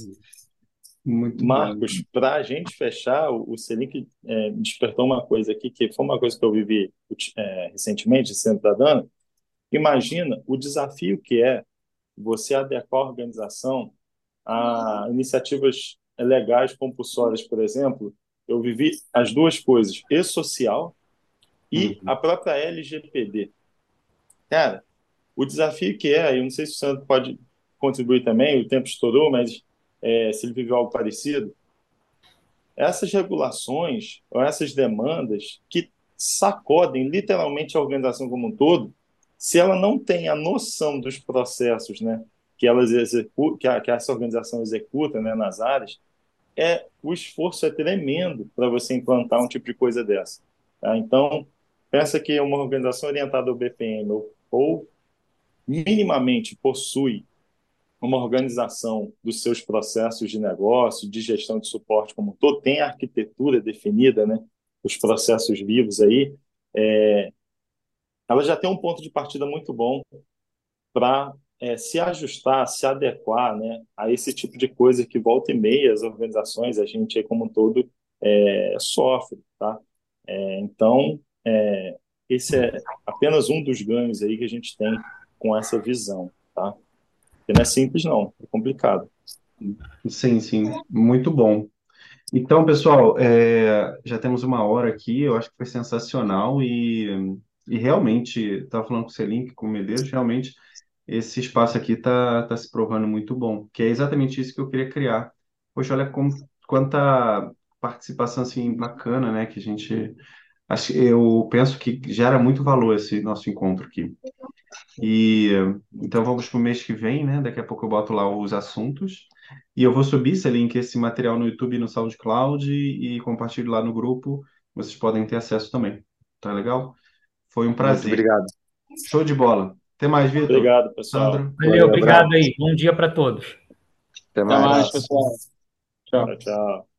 Muito Marcos, para a gente fechar, o, o Selink é, despertou uma coisa aqui, que foi uma coisa que eu vivi é, recentemente, sendo da Dana. Imagina o desafio que é você adequar a organização a iniciativas legais compulsórias, por exemplo, eu vivi as duas coisas, e social e uhum. a própria LGPD. Cara, o desafio que é, eu não sei se o Sandro pode contribuir também, o tempo estourou, mas é, se ele viveu algo parecido, essas regulações ou essas demandas que sacodem literalmente a organização como um todo, se ela não tem a noção dos processos, né, que elas executam, que, a, que essa organização executa, né, nas áreas, é o esforço é tremendo para você implantar um tipo de coisa dessa. Tá? Então, pensa que uma organização orientada ao BPM ou, ou minimamente possui uma organização dos seus processos de negócio, de gestão de suporte como um todo, tem a arquitetura definida, né, os processos vivos aí, é, ela já tem um ponto de partida muito bom para é, se ajustar, se adequar né, a esse tipo de coisa que volta e meia as organizações, a gente como um todo, é, sofre. Tá? É, então, é, esse é apenas um dos ganhos aí que a gente tem com essa visão. Tá? Porque não é simples, não, é complicado. Sim, sim, muito bom. Então, pessoal, é, já temos uma hora aqui, eu acho que foi sensacional e, e realmente, estava falando com o Selim, com o Medeiros, realmente esse espaço aqui está tá se provando muito bom, que é exatamente isso que eu queria criar. Poxa, olha como, quanta participação assim bacana, né, que a gente eu penso que gera muito valor esse nosso encontro aqui. E então vamos para o mês que vem, né? Daqui a pouco eu boto lá os assuntos e eu vou subir esse link, esse material no YouTube no SoundCloud e, e compartilho lá no grupo. Vocês podem ter acesso também. Tá legal? Foi um prazer. Muito obrigado. Show de bola. Até mais, Vitor. Obrigado, pessoal. Sandro. Valeu, obrigado aí. Bom dia para todos. Até mais, Até mais pessoal. Tchau. tchau.